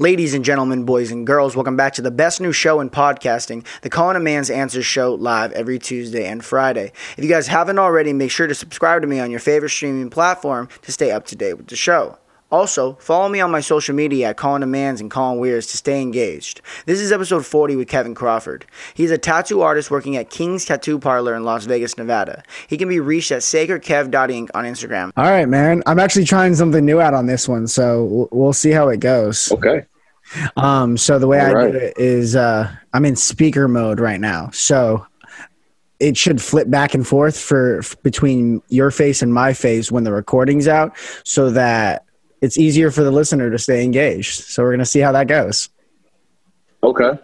Ladies and gentlemen, boys and girls, welcome back to the best new show in podcasting, the Colin Demands Answers show live every Tuesday and Friday. If you guys haven't already, make sure to subscribe to me on your favorite streaming platform to stay up to date with the show. Also, follow me on my social media at Colin Demands and Colin Weirs to stay engaged. This is episode 40 with Kevin Crawford. He's a tattoo artist working at King's Tattoo Parlor in Las Vegas, Nevada. He can be reached at sacredkev.inc on Instagram. All right, man. I'm actually trying something new out on this one, so we'll see how it goes. Okay. Um, so the way All I right. do it is uh, I'm in speaker mode right now. So it should flip back and forth for f- between your face and my face when the recording's out so that it's easier for the listener to stay engaged. So we're going to see how that goes. Okay.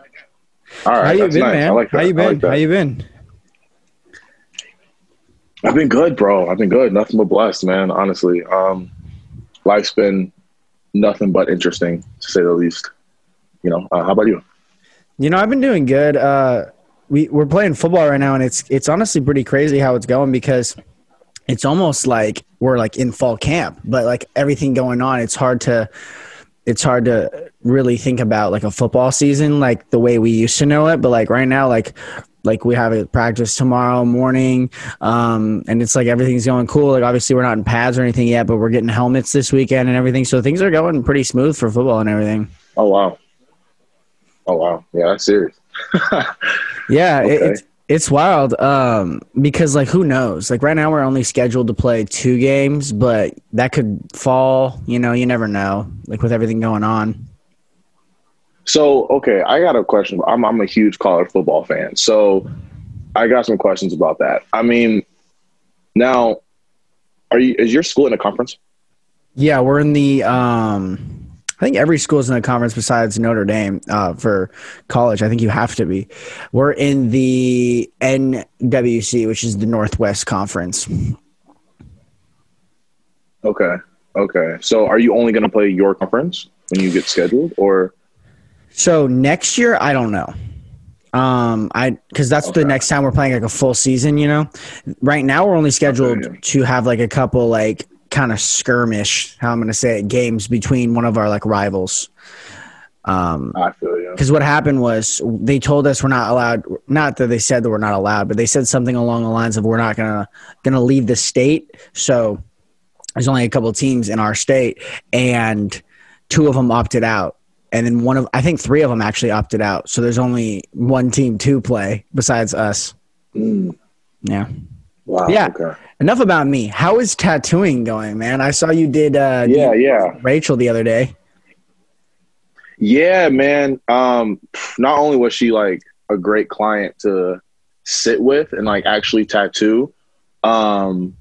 All right. how you been, nice. man? I like how you been? like how you been? I've been good, bro. I've been good. Nothing but blessed, man. Honestly, um, life's been nothing but interesting, to say the least. You know, uh, how about you? You know, I've been doing good. Uh, we we're playing football right now, and it's it's honestly pretty crazy how it's going because it's almost like we're like in fall camp, but like everything going on, it's hard to it's hard to really think about like a football season like the way we used to know it. But like right now, like like we have a practice tomorrow morning, um, and it's like everything's going cool. Like obviously we're not in pads or anything yet, but we're getting helmets this weekend and everything, so things are going pretty smooth for football and everything. Oh wow. Oh wow. Yeah, that's serious. Yeah, it, it's it's wild um, because like who knows? Like right now we're only scheduled to play two games, but that could fall. You know, you never know. Like with everything going on. So, okay, I got a question. I'm I'm a huge college football fan, so I got some questions about that. I mean, now, are you is your school in a conference? Yeah, we're in the. Um, I think every school's in a conference besides Notre Dame uh, for college. I think you have to be. We're in the NWC, which is the Northwest Conference. Okay. Okay. So, are you only going to play your conference when you get scheduled, or So next year, I don't know. Um, I because that's the next time we're playing like a full season. You know, right now we're only scheduled Okay. to have like a couple like kind of skirmish. How I'm gonna say it, games between one of our like rivals. Um, I feel you. because what happened was they told us we're not allowed. Not that they said that we're not allowed, but they said something along the lines of we're not gonna gonna leave the state. So there's only a couple teams in our state, and two of them opted out, and then one of I think three of them actually opted out. So there's only one team to play besides us. Mm, Yeah. wow. Yeah. Okay. Enough about me. How is tattooing going, man? I saw you did. Uh, Yeah. Yeah. Rachel the other day. Yeah, man. Um, not only was she like a great client to sit with and like actually tattoo, um,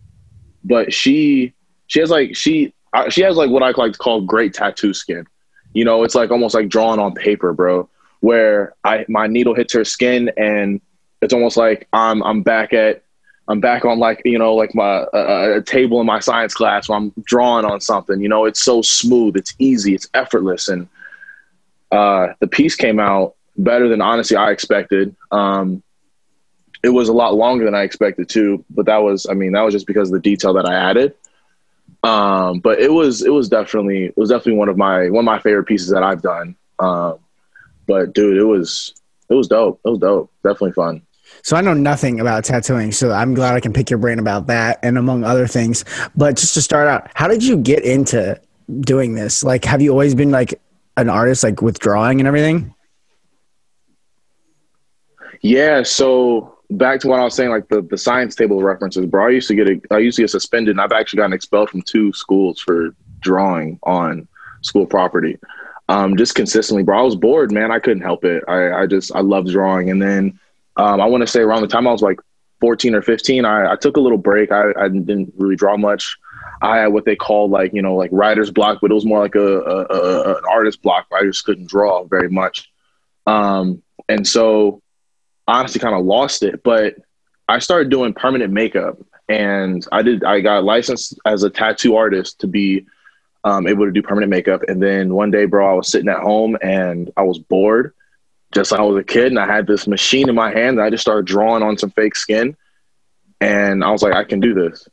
but she she has like she uh, she has like what I like to call great tattoo skin. You know, it's like almost like drawn on paper, bro. Where I my needle hits her skin and it's almost like I'm I'm back at I'm back on like you know like my uh, a table in my science class where I'm drawing on something. You know, it's so smooth, it's easy, it's effortless, and uh, the piece came out better than honestly I expected. Um, it was a lot longer than I expected too, but that was I mean that was just because of the detail that I added. Um, but it was it was definitely it was definitely one of my one of my favorite pieces that I've done. Um, but dude, it was it was dope. It was dope. Definitely fun. So I know nothing about tattooing, so I'm glad I can pick your brain about that and among other things. But just to start out, how did you get into doing this? Like, have you always been like an artist, like with drawing and everything? Yeah, so back to what I was saying, like the, the science table references, bro. I used to get a, I used to get suspended, and I've actually gotten expelled from two schools for drawing on school property. Um, just consistently, bro. I was bored, man. I couldn't help it. I, I just I loved drawing, and then um, I want to say around the time I was like 14 or 15, I, I took a little break. I, I didn't really draw much. I had what they called like you know like writer's block, but it was more like a, a, a an artist block. I just couldn't draw very much, um, and so honestly kind of lost it. But I started doing permanent makeup, and I did. I got licensed as a tattoo artist to be um, able to do permanent makeup. And then one day, bro, I was sitting at home and I was bored, just like I was a kid, and I had this machine in my hand. And I just started drawing on some fake skin, and I was like, I can do this.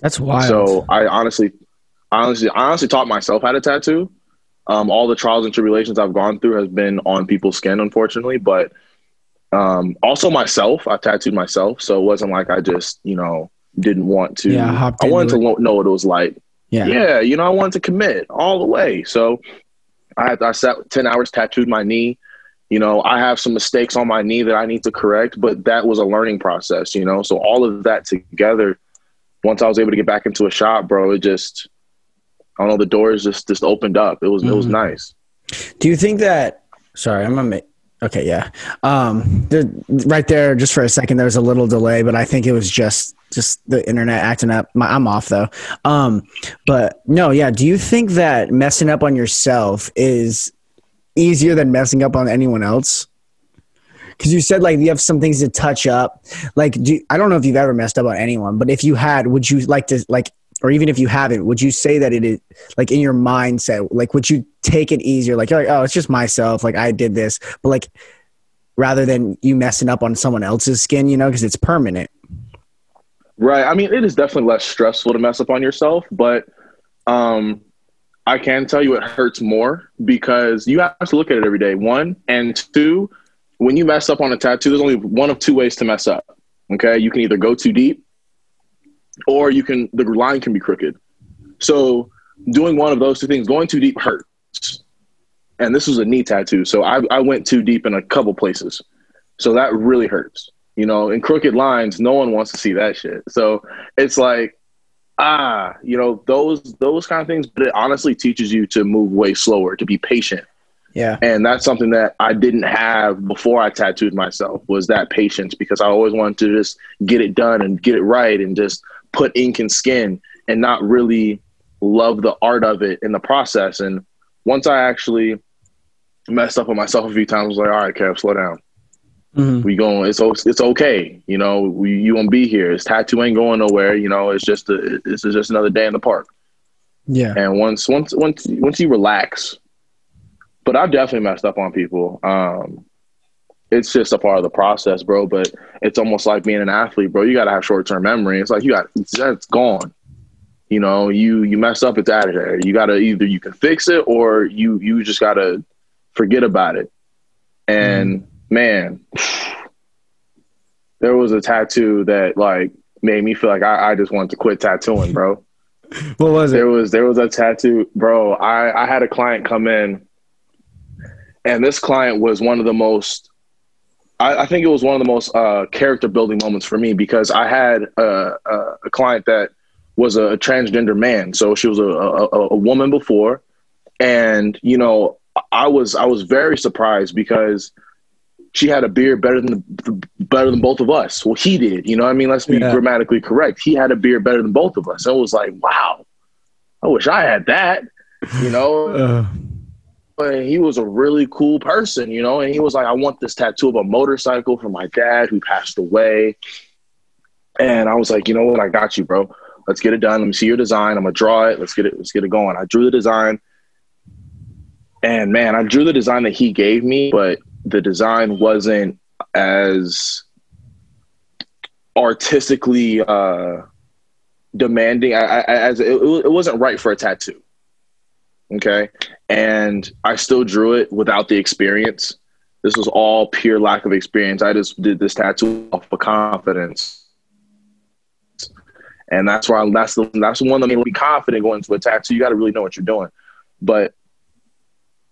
That's wild. So I honestly, honestly, I honestly taught myself how to tattoo. Um, all the trials and tribulations I've gone through has been on people's skin, unfortunately. But um, also myself, I tattooed myself, so it wasn't like I just you know didn't want to. Yeah, I wanted to know what it was like. Yeah. yeah, you know, I wanted to commit all the way. So I I sat ten hours, tattooed my knee. You know, I have some mistakes on my knee that I need to correct, but that was a learning process. You know, so all of that together, once I was able to get back into a shop, bro, it just I don't know, the doors just just opened up. It was mm-hmm. it was mm-hmm. nice. Do you think that? Sorry, I'm gonna make. Okay, yeah. Um, the, right there, just for a second, there was a little delay, but I think it was just just the internet acting up. My, I'm off though. Um, but no, yeah. Do you think that messing up on yourself is easier than messing up on anyone else? Because you said like you have some things to touch up. Like, do I don't know if you've ever messed up on anyone, but if you had, would you like to like or even if you haven't, would you say that it is like in your mindset, like would you take it easier? Like you're like, oh, it's just myself. Like I did this, but like rather than you messing up on someone else's skin, you know, because it's permanent. Right. I mean, it is definitely less stressful to mess up on yourself, but um, I can tell you it hurts more because you have to look at it every day. One and two, when you mess up on a tattoo, there's only one of two ways to mess up. Okay, you can either go too deep or you can the line can be crooked. So doing one of those two things, going too deep hurts. And this was a knee tattoo, so I, I went too deep in a couple places, so that really hurts. You know, in crooked lines, no one wants to see that shit. So it's like, ah, you know, those those kind of things. But it honestly teaches you to move way slower, to be patient. Yeah. And that's something that I didn't have before I tattooed myself was that patience because I always wanted to just get it done and get it right and just put ink and skin and not really love the art of it in the process. And once I actually messed up on myself a few times, I was like, all right, Kev, slow down. Mm-hmm. We going, it's it's okay, you know. We you won't be here. This tattoo ain't going nowhere, you know. It's just a, it's just another day in the park. Yeah. And once once once once you relax, but I've definitely messed up on people. Um, it's just a part of the process, bro. But it's almost like being an athlete, bro. You got to have short term memory. It's like you got that's gone. You know, you you mess up, it's out of there. You got to either you can fix it or you you just got to forget about it. And mm. Man, there was a tattoo that like made me feel like I, I just wanted to quit tattooing, bro. what was it? There was there was a tattoo, bro. I I had a client come in, and this client was one of the most I, I think it was one of the most uh, character building moments for me because I had a, a, a client that was a, transgender man. So she was a, a, a woman before, and you know, I was I was very surprised because she had a beard better than the, better than both of us. Well, he did. You know, I mean, let's be yeah. grammatically correct. He had a beard better than both of us. It was like, wow, I wish I had that. You know. Uh and he was a really cool person, you know. And he was like, I want this tattoo of a motorcycle for my dad who passed away. And I was like, you know what? I got you, bro. Let's get it done. Let me see your design. I'm gonna draw it. Let's get it. Let's get it going. I drew the design, and man, I drew the design that he gave me, but the design wasn't as artistically uh, demanding as it, it wasn't right for a tattoo. Okay. And I still drew it without the experience. This was all pure lack of experience. I just did this tattoo off of confidence. And that's why that's the that's one that made me confident going into a tattoo. You got to really know what you're doing. But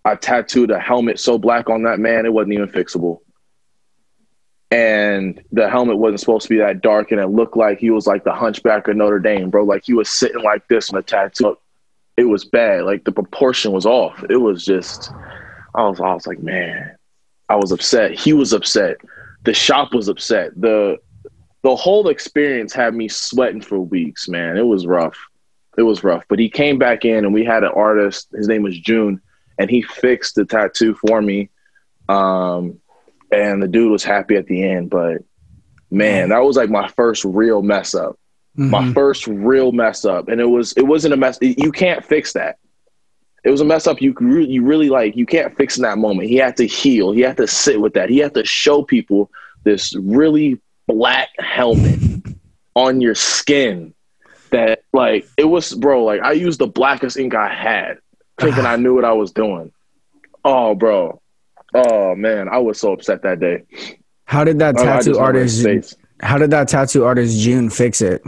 I tattooed a helmet so black on that man, it wasn't even fixable. And the helmet wasn't supposed to be that dark, and it looked like he was like the hunchback of Notre Dame, bro. Like he was sitting like this on a tattoo it was bad. Like the proportion was off. It was just, I was, I was like, man, I was upset. He was upset. The shop was upset. The, the whole experience had me sweating for weeks, man. It was rough. It was rough. But he came back in and we had an artist, his name was June, and he fixed the tattoo for me. Um, and the dude was happy at the end, but man, that was like my first real mess up. Mm-hmm. My first real mess up, and it was it wasn't a mess. You can't fix that. It was a mess up. You you really like you can't fix in that moment. He had to heal. He had to sit with that. He had to show people this really black helmet on your skin that like it was bro like I used the blackest ink I had thinking I knew what I was doing. Oh, bro. Oh man, I was so upset that day. How did that tattoo artist? How did that tattoo artist June fix it?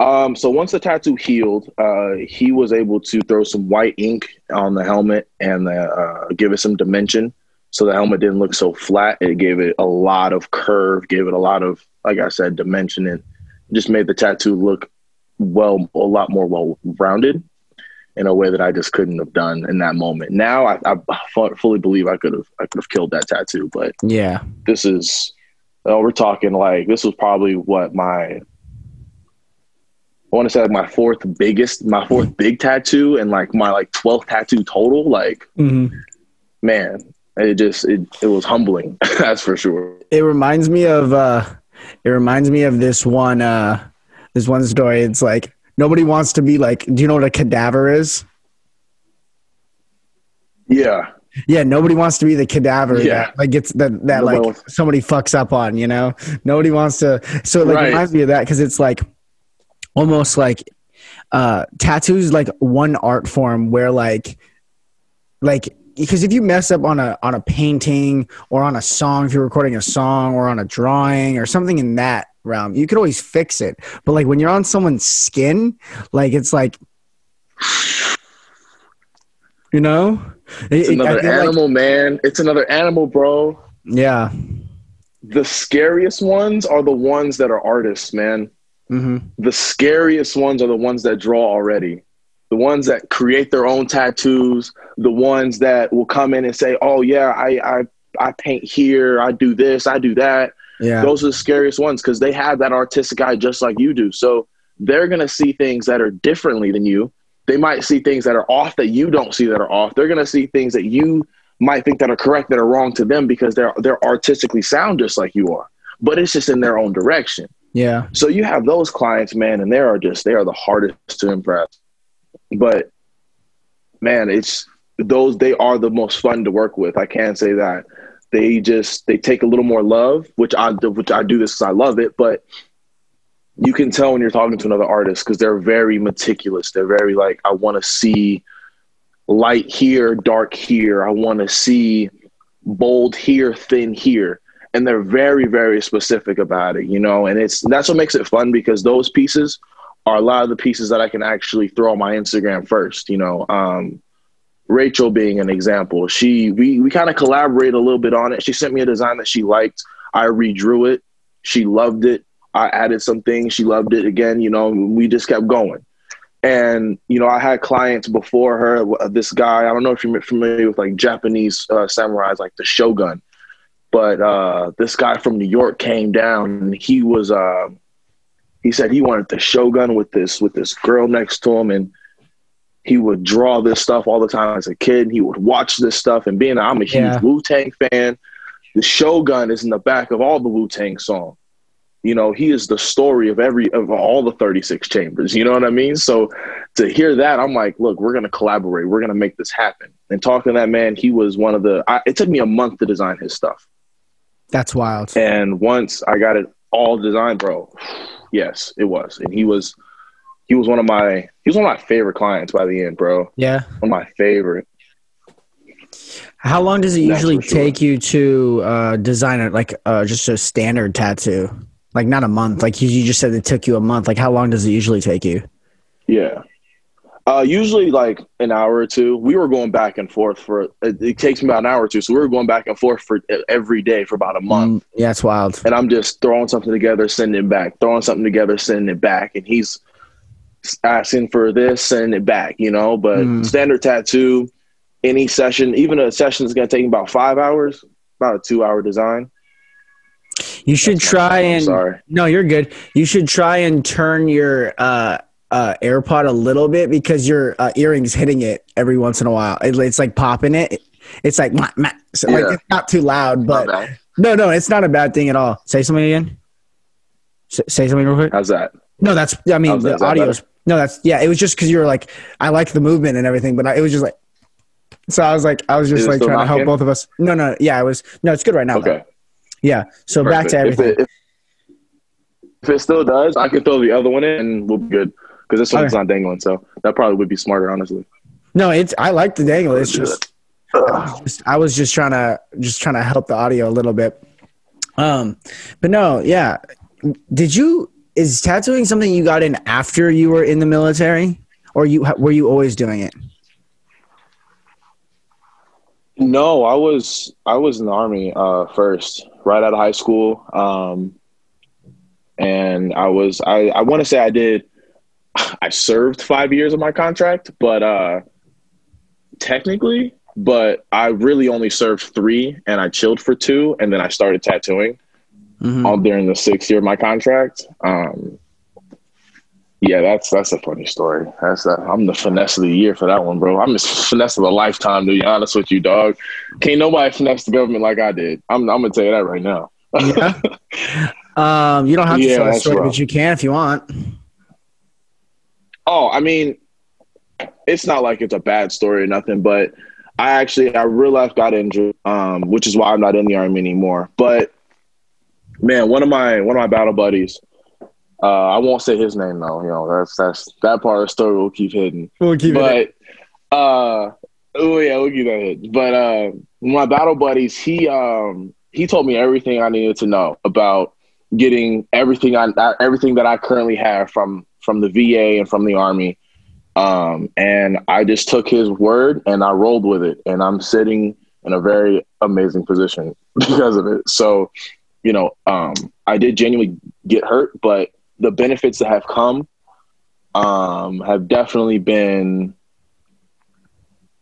Um, so once the tattoo healed, uh, he was able to throw some white ink on the helmet and uh, give it some dimension. So the helmet didn't look so flat. It gave it a lot of curve, gave it a lot of, like I said, dimension, and just made the tattoo look well, a lot more well rounded in a way that I just couldn't have done in that moment. Now I, I fully believe I could have, I could have killed that tattoo, but Yeah. this is oh, we're talking like this was probably what my I want to say like my fourth biggest, my fourth big tattoo, and like my like twelfth tattoo total. Like, Mm-hmm. man, it just it it was humbling. that's for sure. It reminds me of uh it reminds me of this one uh this one story. It's like nobody wants to be like do you know what a cadaver is? Yeah, Yeah, nobody wants to be the cadaver Yeah. that like gets that that Nobody like wants- somebody fucks up on, you know? Nobody wants to so it like Right. reminds me of that because it's like almost like uh tattoos like one art form where like like because if you mess up on a on a painting or on a song, if you're recording a song or on a drawing or something in that realm, you could always fix it. But like when you're on someone's skin, like it's like you know? It's it- another feel like- animal, man. It's another animal, bro. yeah. The scariest ones are the ones that are artists, man. hmm the scariest ones are the ones that draw already. The ones that create their own tattoos, the ones that will come in and say, "Oh yeah, I I I paint here, I do this, I do that." Yeah. Those are the scariest ones because they have that artistic eye just like you do. So they're gonna see things that are differently than you. They might see things that are off that you don't see that are off. They're gonna see things that you might think that are correct that are wrong to them because they're they're artistically sound just like you are. But it's just in their own direction. yeah. So you have those clients, man, and they are just they are the hardest to impress. But man, it's those they are the most fun to work with. I can't say that. They just they take a little more love, which I which I do this because I love it. But you can tell when you're talking to another artist because they're very meticulous. They're very like I want to see light here, dark here. I want to see bold here, thin here and they're very very specific about it you know and it's that's what makes it fun because those pieces are a lot of the pieces that i can actually throw on my instagram first you know um rachel being an example. She we we kind of collaborated a little bit on it. She sent me a design that she liked. I redrew it. She loved it. I added some things. She loved it again you know we just kept going. And you know i had clients before her this guy i don't know if you're familiar with like japanese uh, samurais like the shogun. But uh, this guy from New York came down and he was uh, he said he wanted the Shogun with this with this girl next to him and he would draw this stuff all the time as a kid. He would watch this stuff and being I'm a huge Yeah. Wu Tang fan, the Shogun is in the back of all the Wu Tang songs. You know, he is the story of every of all the 36 chambers. You know what I mean? So to hear that, I'm like, look, we're gonna collaborate. We're gonna make this happen. And talking to that man, he was one of the. I, it took me a month to design his stuff. That's wild. And once I got it all designed, bro, yes, it was. And he was he was one of my he was one of my favorite clients by the end, bro. Yeah. One of my favorite. How long does it usually sure. take you to uh, design it, like uh, just a standard tattoo? Like not a month. Like you, you just said it took you a month. Like how long does it usually take you? Yeah. Uh, usually like an hour or two. We were going back and forth for it, it takes me about an hour or two. So we were going back and forth for every day for about a month. Mm, yeah, it's wild. and I'm just throwing something together, sending it back, throwing something together, sending it back, and he's asking for this, and it back, you know. But Mm. standard tattoo, any session, even a session is going to take about five hours, about a two-hour design. You should That's try and sorry. no, you're good. You should try and turn your uh, uh, AirPod a little bit because your uh, earrings hitting it every once in a while. It, it's like popping it. It's like. So, like it's not too loud, but no, no, it's not a bad thing at all. Say something again. S- say something real quick. How's that? No, that's. I mean, How's the Is that audio's. No, that's. Yeah, it was just because you were like, I like the movement and everything, but I, it was just like. So I was like, I was just Is like trying to help both of us. No, no, yeah, it was. No, it's good right now. though. Okay. Yeah. So back to everything. If it, if, it still does, I can throw the other one in and we'll be good because this one's Okay. not dangling. So that probably would be smarter, honestly. No, it's I like the dangle. It's just I was just, I was just trying to just trying to help the audio a little bit. Um, but no, yeah. Did you is tattooing something you got in after you were in the military, or you were you always doing it? No, I was I was in the army uh, first, right out of high school, um, and I was I I want to say I did I served five years of my contract, but uh, technically, but I really only served three, and I chilled for two, and then I started tattooing mm-hmm. all during the sixth year of my contract. Um, yeah, that's that's a funny story. That's a, I'm the finesse of the year for that one, bro. I'm the finesse of a lifetime. To be honest with you, dog, can't nobody finesse the government like I did. I'm I'm gonna tell you that right now. yeah. Um, you don't have to yeah, tell a story, rough. but you can if you want. Oh, I mean, it's not like it's a bad story or nothing, but I actually I real life got injured, um, which is why I'm not in the army anymore. But man, one of my one of my battle buddies uh, I won't say his name though. You know, that's that's that part of the story we'll keep hidden. We'll keep but, it. uh, oh yeah, we'll keep that hidden. But uh, my battle buddies, he um he told me everything I needed to know about getting everything I everything that I currently have from from the VA and from the Army. Um, and I just took his word and I rolled with it, and I'm sitting in a very amazing position because of it. So, you know, um, I did genuinely get hurt, but the benefits that have come um, have definitely been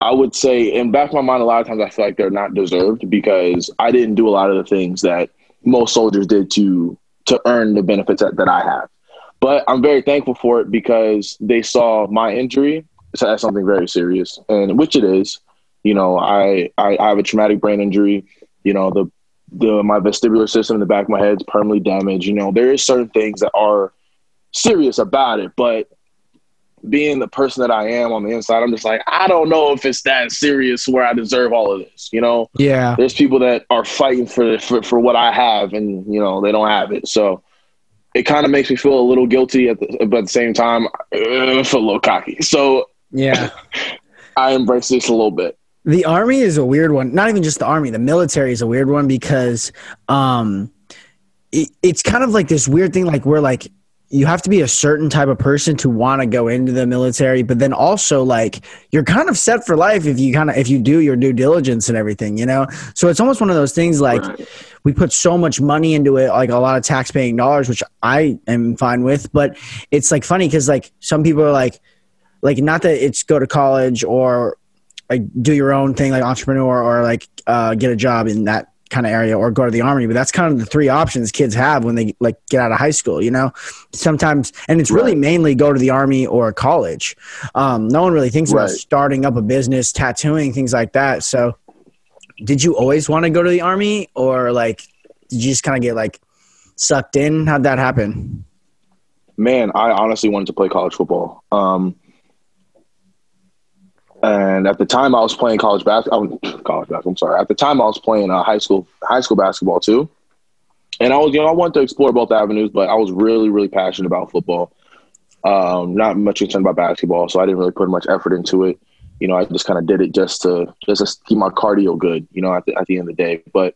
I would say in back of my mind a lot of times I feel like they're not deserved because I didn't do a lot of the things that most soldiers did to to earn the benefits that, that I have. But I'm very thankful for it because they saw my injury so as something very serious, and which it is. You know, I, I, I have a traumatic brain injury. You know, the the my vestibular system in the back of my head is permanently damaged. You know, there is certain things that are serious about it, but being the person that I am on the inside, I'm just like, I don't know if it's that serious where I deserve all of this. You know, yeah. There's people that are fighting for for, for what I have, and you know they don't have it. So it kind of makes me feel a little guilty, at the, but at the same time, uh, I feel a little cocky. So yeah, I embrace this a little bit. The army is a weird one. Not even just the army. The military is a weird one because um, it, it's kind of like this weird thing. Like we're like you have to be a certain type of person to want to go into the military but then also like you're kind of set for life if you kind of if you do your due diligence and everything you know so it's almost one of those things like right. we put so much money into it like a lot of tax paying dollars which i am fine with but it's like funny because like some people are like like not that it's go to college or like do your own thing like entrepreneur or like uh, get a job in that kind of area or go to the army but that's kind of the three options kids have when they like get out of high school you know? Sometimes and it's really right. mainly go to the army or college. Um, no one really thinks right. about starting up a business tattooing things like that so did you always want to go to the army or like did you just kind of get like sucked in? How'd that happen? Man i honestly wanted to play college football. Um, and at the time, I was playing college basketball. College basketball. I'm sorry. At the time, I was playing uh, high school high school basketball too. And I was, you know, I wanted to explore both avenues, but I was really, really passionate about football. Um, not much concerned about basketball, so I didn't really put much effort into it. You know, I just kind of did it just to just to keep my cardio good. You know, at the, at the end of the day, but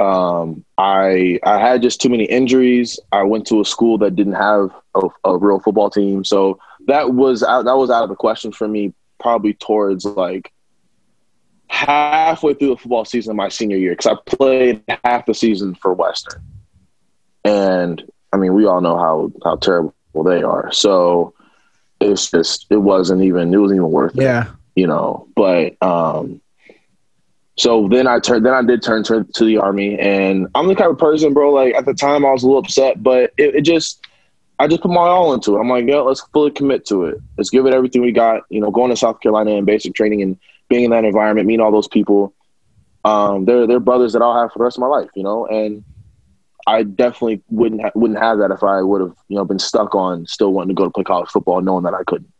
um, I I had just too many injuries. I went to a school that didn't have a, a real football team, so that was out, that was out of the question for me probably towards like halfway through the football season of my senior year because I played half the season for Western, and I mean we all know how how terrible they are. So it's just it wasn't even it wasn't even worth it. Yeah, you know. But um, so then I turned then I did turn to, to the army, and I'm the kind of person, bro. Like at the time I was a little upset, but it, it just I just put my all into it. I'm like, yeah, let's fully commit to it. Let's give it everything we got. You know, going to South Carolina and basic training and being in that environment, meeting all those people. Um, they're they're brothers that I'll have for the rest of my life. You know, and I definitely wouldn't ha- wouldn't have that if I would have you know been stuck on still wanting to go to play college football, knowing that I couldn't.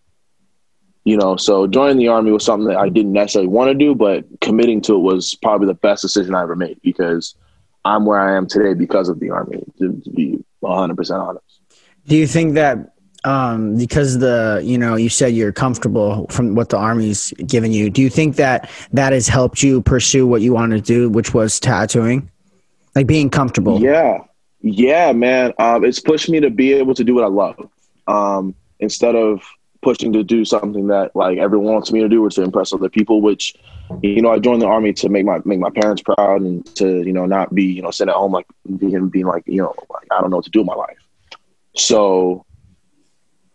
You know, so joining the army was something that I didn't necessarily want to do, but committing to it was probably the best decision I ever made because I'm where I am today because of the army. To, to be 100 percent honest. Do you think that um, because the you know you said you're comfortable from what the army's given you. Do you think that that has helped you pursue what you want to do, which was tattooing, like being comfortable? Yeah, yeah, man. Um, it's pushed me to be able to do what I love um, instead of pushing to do something that like everyone wants me to do or to impress other people. Which you know, I joined the army to make my make my parents proud and to you know not be you know sitting at home like being being like you know like I don't know what to do with my life. So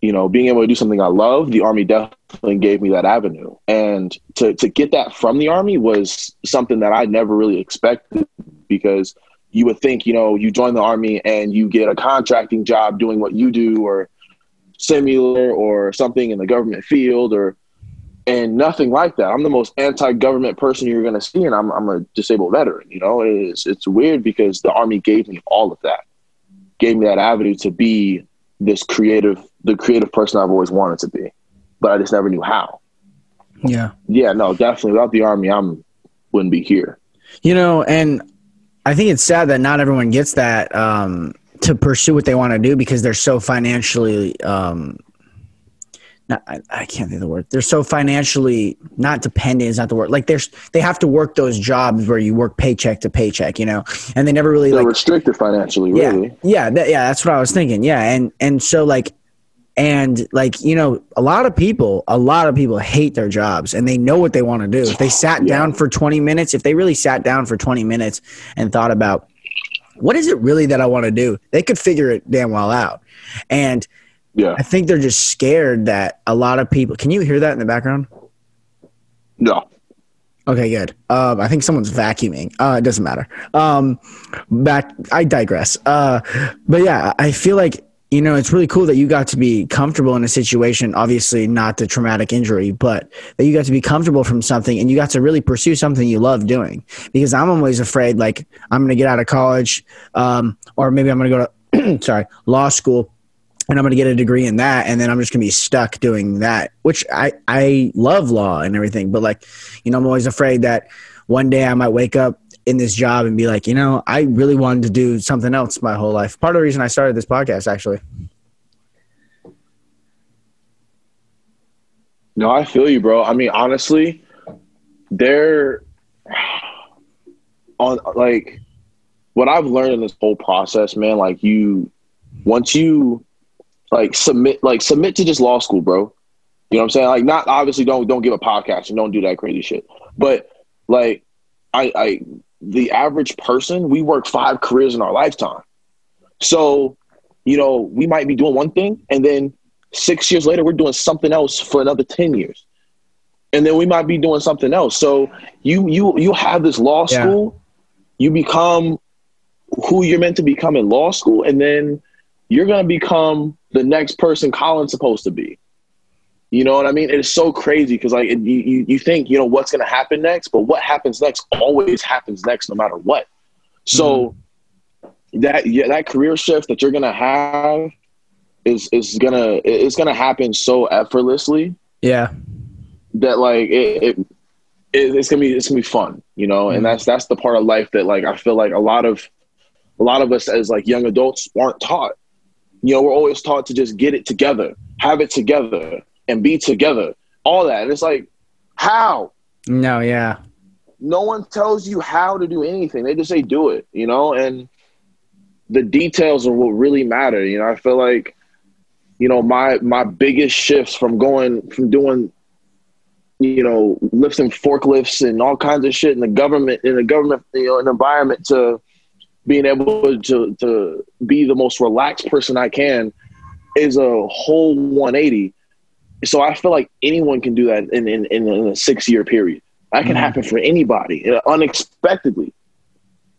you know, being able to do something I love, the army definitely gave me that avenue. And to, to get that from the army was something that I never really expected because you would think, you know, you join the army and you get a contracting job doing what you do or similar or something in the government field or and nothing like that. I'm the most anti-government person you're going to see, and I'm I'm a disabled veteran. You know, it's it's weird because the army gave me all of that, gave me that avenue to be this creative, the creative person I've always wanted to be, but I just never knew how. Yeah. Yeah, no, definitely. Without the army, I'm wouldn't be here. You know, and I think it's sad that not everyone gets that um, to pursue what they want to do because they're so financially um, not, I, I, can't think of the word. They're so financially not dependent is not the word. Like there's they have to work those jobs where you work paycheck to paycheck, you know, and they never really they're like restricted financially. Really, yeah, yeah, yeah. That's what I was thinking. Yeah, and and so like, and like you know, a lot of people, a lot of people hate their jobs and they know what they want to do. If they sat yeah. down for twenty minutes, if they really sat down for twenty minutes and thought about what is it really that I want to do, they could figure it damn well out, and yeah. I think they're just scared that a lot of people. Can you hear that in the background? No. Okay, good. Um, I think someone's vacuuming. Uh, it doesn't matter. Um, back. I digress. Uh, but yeah, I feel like you know it's really cool that you got to be comfortable in a situation. Obviously, not the traumatic injury, but that you got to be comfortable from something and you got to really pursue something you love doing. Because I'm always afraid, like I'm going to get out of college, um, or maybe I'm going to go to sorry law school and I'm going to get a degree in that, and then I'm just going to be stuck doing that. Which I I love law and everything, but like, you know, I'm always afraid that one day I might wake up in this job and be like, you know, I really wanted to do something else my whole life. Part of the reason I started this podcast, actually. No, I feel you, bro. I mean, honestly, they're on like what I've learned in this whole process, man. Like you, once you like submit like submit to just law school, bro. You know what I'm saying? Like not obviously don't don't give a podcast and don't do that crazy shit. But like I I the average person, we work five careers in our lifetime. So, you know, we might be doing one thing and then six years later we're doing something else for another 10 years. And then we might be doing something else. So you you you have this law school, yeah. you become who you're meant to become in law school, and then you're gonna become the next person Colin's supposed to be. You know what I mean? It's so crazy because like it, you you think you know what's going to happen next, but what happens next always happens next, no matter what. So mm-hmm. that yeah, that career shift that you're going to have is is gonna it's gonna happen so effortlessly. Yeah, that like it, it, it it's gonna be it's gonna be fun, you know, mm-hmm. and that's that's the part of life that like I feel like a lot of a lot of us as like young adults aren't taught you know, we're always taught to just get it together, have it together, and be together. All that. And it's like, how? No, yeah. No one tells you how to do anything. They just say do it, you know, and the details are what really matter. You know, I feel like, you know, my my biggest shifts from going from doing you know, lifting forklifts and all kinds of shit in the government in the government, you know, an environment to being able to to be the most relaxed person I can is a whole 180. So I feel like anyone can do that in in, in a six year period. That can mm-hmm. happen for anybody uh, unexpectedly.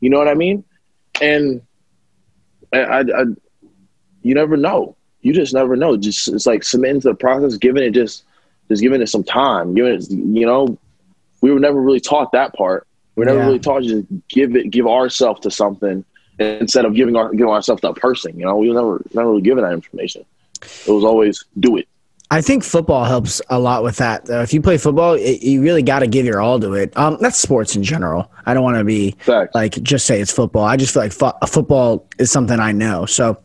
You know what I mean? And I, I, I, you never know. You just never know. Just it's like submitting to the process, giving it just just giving it some time. Giving it, you know, we were never really taught that part. We're never yeah. really taught to give it, give ourselves to something instead of giving our giving ourselves to a person. You know, we were never never really given that information. It was always do it. I think football helps a lot with that. Though. If you play football, it, you really got to give your all to it. Um, that's sports in general. I don't want to be Fact. like just say it's football. I just feel like fo- football is something I know. So,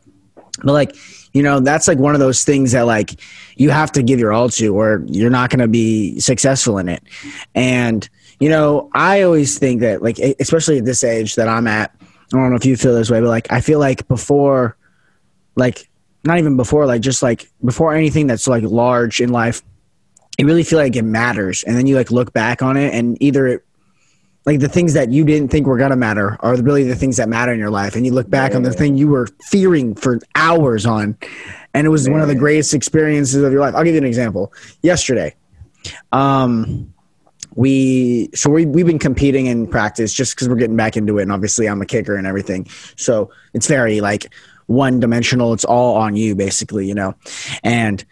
but like you know that's like one of those things that like you have to give your all to or you're not going to be successful in it and you know i always think that like especially at this age that i'm at i don't know if you feel this way but like i feel like before like not even before like just like before anything that's like large in life you really feel like it matters. And then you like look back on it and either it like the things that you didn't think were gonna matter are really the things that matter in your life. And you look back on the thing you were fearing for hours on and it was one of the greatest experiences of your life. I'll give you an example. Yesterday um we so we, we've been competing in practice just because we're getting back into it and obviously i'm a kicker and everything so it's very like one dimensional it's all on you basically you know and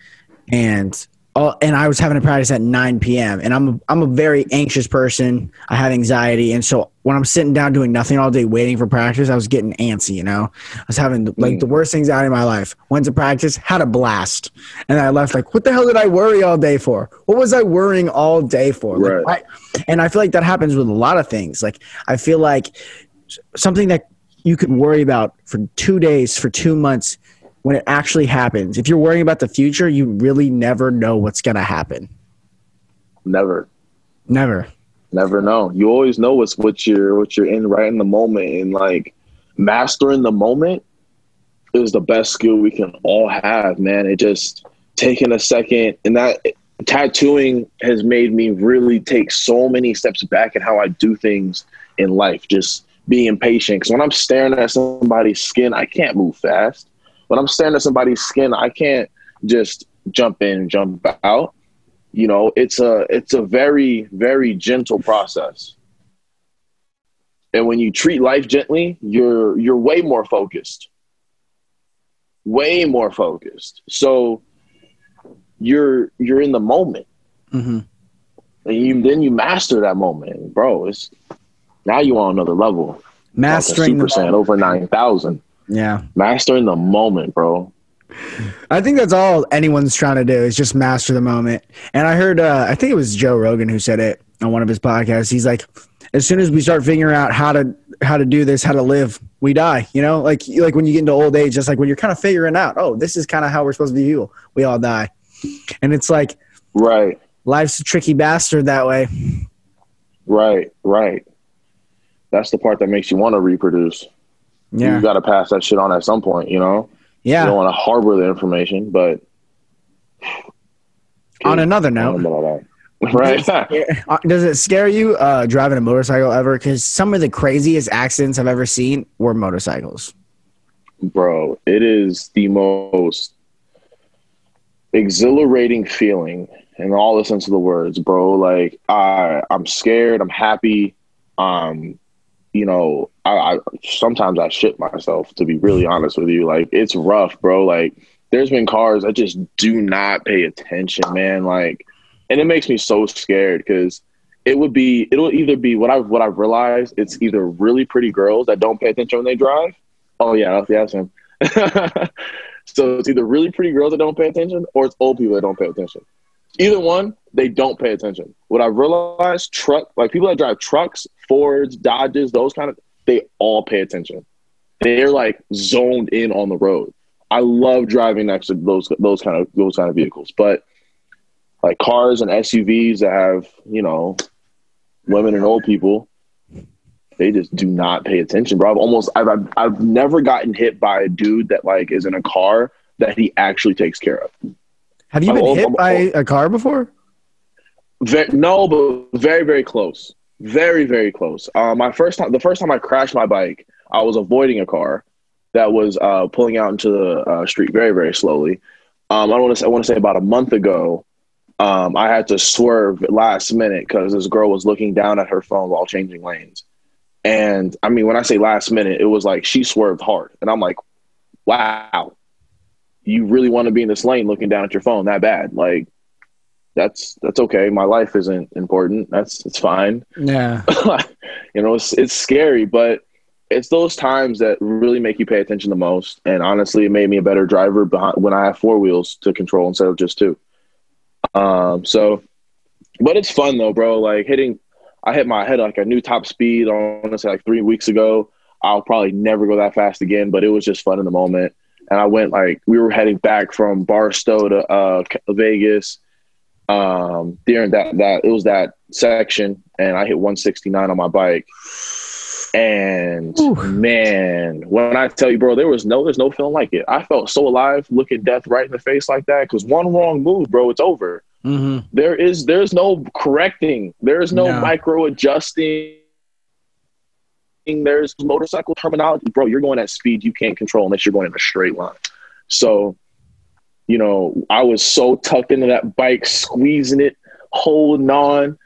and all, and I was having a practice at 9 p.m. and I'm a, I'm a very anxious person. I have anxiety, and so when I'm sitting down doing nothing all day waiting for practice, I was getting antsy. You know, I was having like the mm. worst anxiety in my life. Went to practice, had a blast, and I left like, what the hell did I worry all day for? What was I worrying all day for? Like, Right. I- and I feel like that happens with a lot of things. Like I feel like something that you could worry about for two days, for two months, when it actually happens. If you're worrying about the future, you really never know what's gonna happen. Never, Never. Never know. You always know what's what you're what you're in right in the moment, and like mastering the moment is the best skill we can all have, man. It just taking a second, and that tattooing has made me really take so many steps back in how I do things in life. Just being patient. because when I'm staring at somebody's skin, I can't move fast. When I'm staring at somebody's skin, I can't just jump in, jump out you know it's a it's a very very gentle process. And when you treat life gently you're you're way more focused. Way more focused. So you're you're in the moment. Hmm and you then you master that moment. Bro it's now you on another level. Mastering the percent moment. over 9000 Yeah. mastering the moment bro I think that's all anyone's trying to do is just master the moment. And I heard, uh, I think it was Joe Rogan who said it on one of his podcasts. He's like, as soon as we start figuring out how to how to do this, how to live, we die. You know, like like when you get into old age, just like when you're kind of figuring out, oh, this is kind of how we're supposed to view. We all die, and it's like right life's a tricky bastard that way. right right that's the part that makes you want to reproduce Yeah, you got to pass that shit on at some point, you know? You yeah. don't want to harbor the information, but. On another note, know about that. Right. Uh, Does it scare you uh, driving a motorcycle ever? Because some of the craziest accidents I've ever seen were motorcycles. Bro, it is the most exhilarating feeling in all the sense of the words, bro. Like, I, I'm scared, I'm happy. Um, you know, I, I sometimes I shit myself to be really honest with you. Like, it's rough, bro. Like, there's been cars that just do not pay attention, man. Like, and it makes me so scared because it would be it'll either be what I've what I've realized it's either really pretty girls that don't pay attention when they drive. Oh yeah, that's, him. so it's either really pretty girls that don't pay attention or it's old people that don't pay attention. Either one, they don't pay attention. What I've realized, truck like people that drive trucks, Fords, Dodges, those kind of they all pay attention. They're like zoned in on the road. I love driving next to those those kind of those kind of vehicles, but like cars and SUVs that have you know women and old people, they just do not pay attention, bro. I've almost I've, I've I've never gotten hit by a dude that like is in a car that he actually takes care of. Have you I'm been old- hit I'm by a car before? No, but very very close, very very close. Uh, my first time, the first time I crashed my bike, I was avoiding a car that was uh, pulling out into the uh, street very very slowly. Um, I want to say, I want to say about a month ago, um, I had to swerve last minute because this girl was looking down at her phone while changing lanes. And I mean, when I say last minute, it was like she swerved hard, and I'm like, wow, you really want to be in this lane looking down at your phone that bad? Like, that's that's okay. My life isn't important. That's it's fine. Yeah. you know, it's it's scary, but it's those times that really make you pay attention the most. And honestly, it made me a better driver behind, when I have four wheels to control instead of just two. Um, so, but it's fun though, bro. Like hitting, I hit my head like a new top speed. I want to say like three weeks ago. I'll probably never go that fast again, but it was just fun in the moment. and I went like we were heading back from Barstow to uh, Vegas. Um, during that that it was that section, and I hit 169 on my bike. And man, when I tell you, bro, there was no, there's no feeling like it. I felt so alive, looking death right in the face like that. Because one wrong move, bro, it's over. Mm-hmm. There is, there's no correcting. There's no, no. micro adjusting. There's motorcycle terminology, bro. You're going at speed you can't control unless you're going in a straight line. So, you know, I was so tucked into that bike, squeezing it, holding on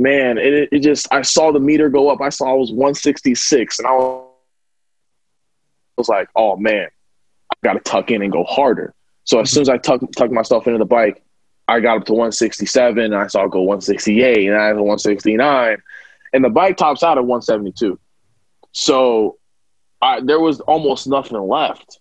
man, it, it just I saw the meter go up. I saw it was 166, and I was like, oh man, I got to tuck in and go harder. So as mm-hmm. soon as I tuck tuck myself into the bike, I got up to 167, and I saw it go 168, and I had 169, and the bike tops out at 172. So I, there was almost nothing left.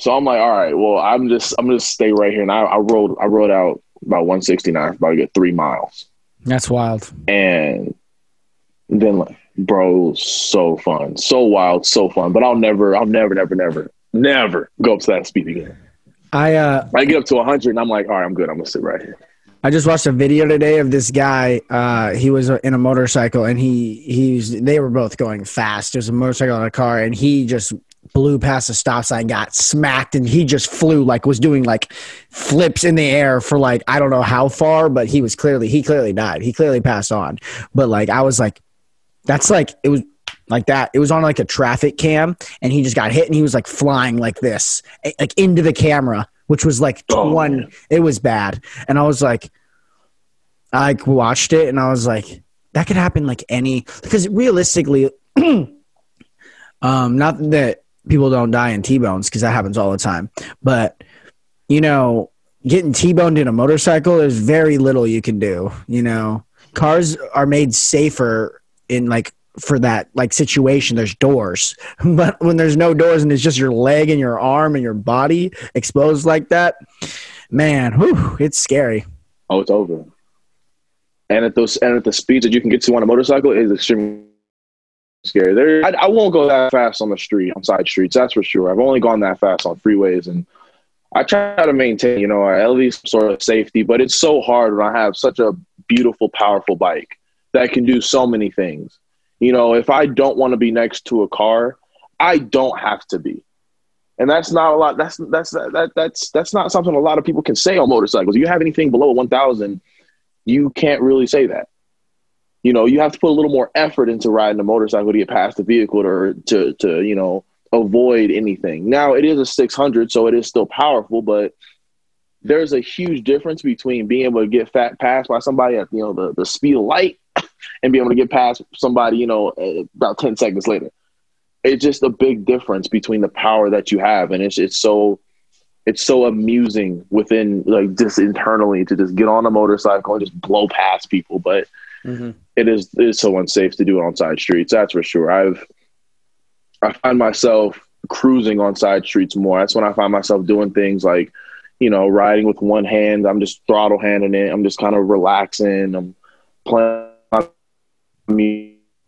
So I'm like, all right, well, I'm just I'm just stay right here, and I, I rode I rode out about 169 for about a good three miles. That's wild. And then like, bro, so fun, so wild, so fun. But I'll never, I'll never, never, never, never go up to that speed again. I uh, I get up to 100 and I'm like, all right, I'm good. I'm gonna sit right here. I just watched a video today of this guy. Uh, he was in a motorcycle and he he's they were both going fast. There's a motorcycle and a car, and he just blew past the stop sign, got smacked, and he just flew like was doing like flips in the air for like I don't know how far, but he was clearly he clearly died. He clearly passed on. But like I was like, that's like it was like that. It was on like a traffic cam, and he just got hit, and he was like flying like this, like into the camera, which was like oh, one. Man. It was bad, and I was like, I watched it, and I was like, that could happen like any because realistically. um, not that people don't die in T-bones because that happens all the time. But you know, getting T-boned in a motorcycle, there's very little you can do. You know, cars are made safer in like for that like situation there's doors but when there's no doors and it's just your leg and your arm and your body exposed like that man whew, it's scary oh it's over and at those and at the speeds that you can get to on a motorcycle is extremely scary. There, I, I, won't go that fast on the street, on side streets. That's for sure. I've only gone that fast on freeways, and I try to maintain, you know, at least sort of safety. But it's so hard when I have such a beautiful, powerful bike that can do so many things. You know, if I don't want to be next to a car, I don't have to be. And that's not a lot. That's that's that, that's that's not something a lot of people can say on motorcycles. You have anything below one thousand, you can't really say that you know, you have to put a little more effort into riding a motorcycle to get past the vehicle or to, to, you know, avoid anything. Now it is a 600, so it is still powerful, but there's a huge difference between being able to get fat past by somebody at, you know, the, the speed of light and being able to get past somebody, you know, about 10 seconds later. It's just a big difference between the power that you have. And it's, it's so, it's so amusing within like just internally to just get on a motorcycle and just blow past people. But mm-hmm. it is it is so unsafe to do it on side streets. That's for sure. I've I find myself cruising on side streets more. That's when I find myself doing things like, you know, riding with one hand. I'm just throttle handing it. I'm just kind of relaxing. I'm playing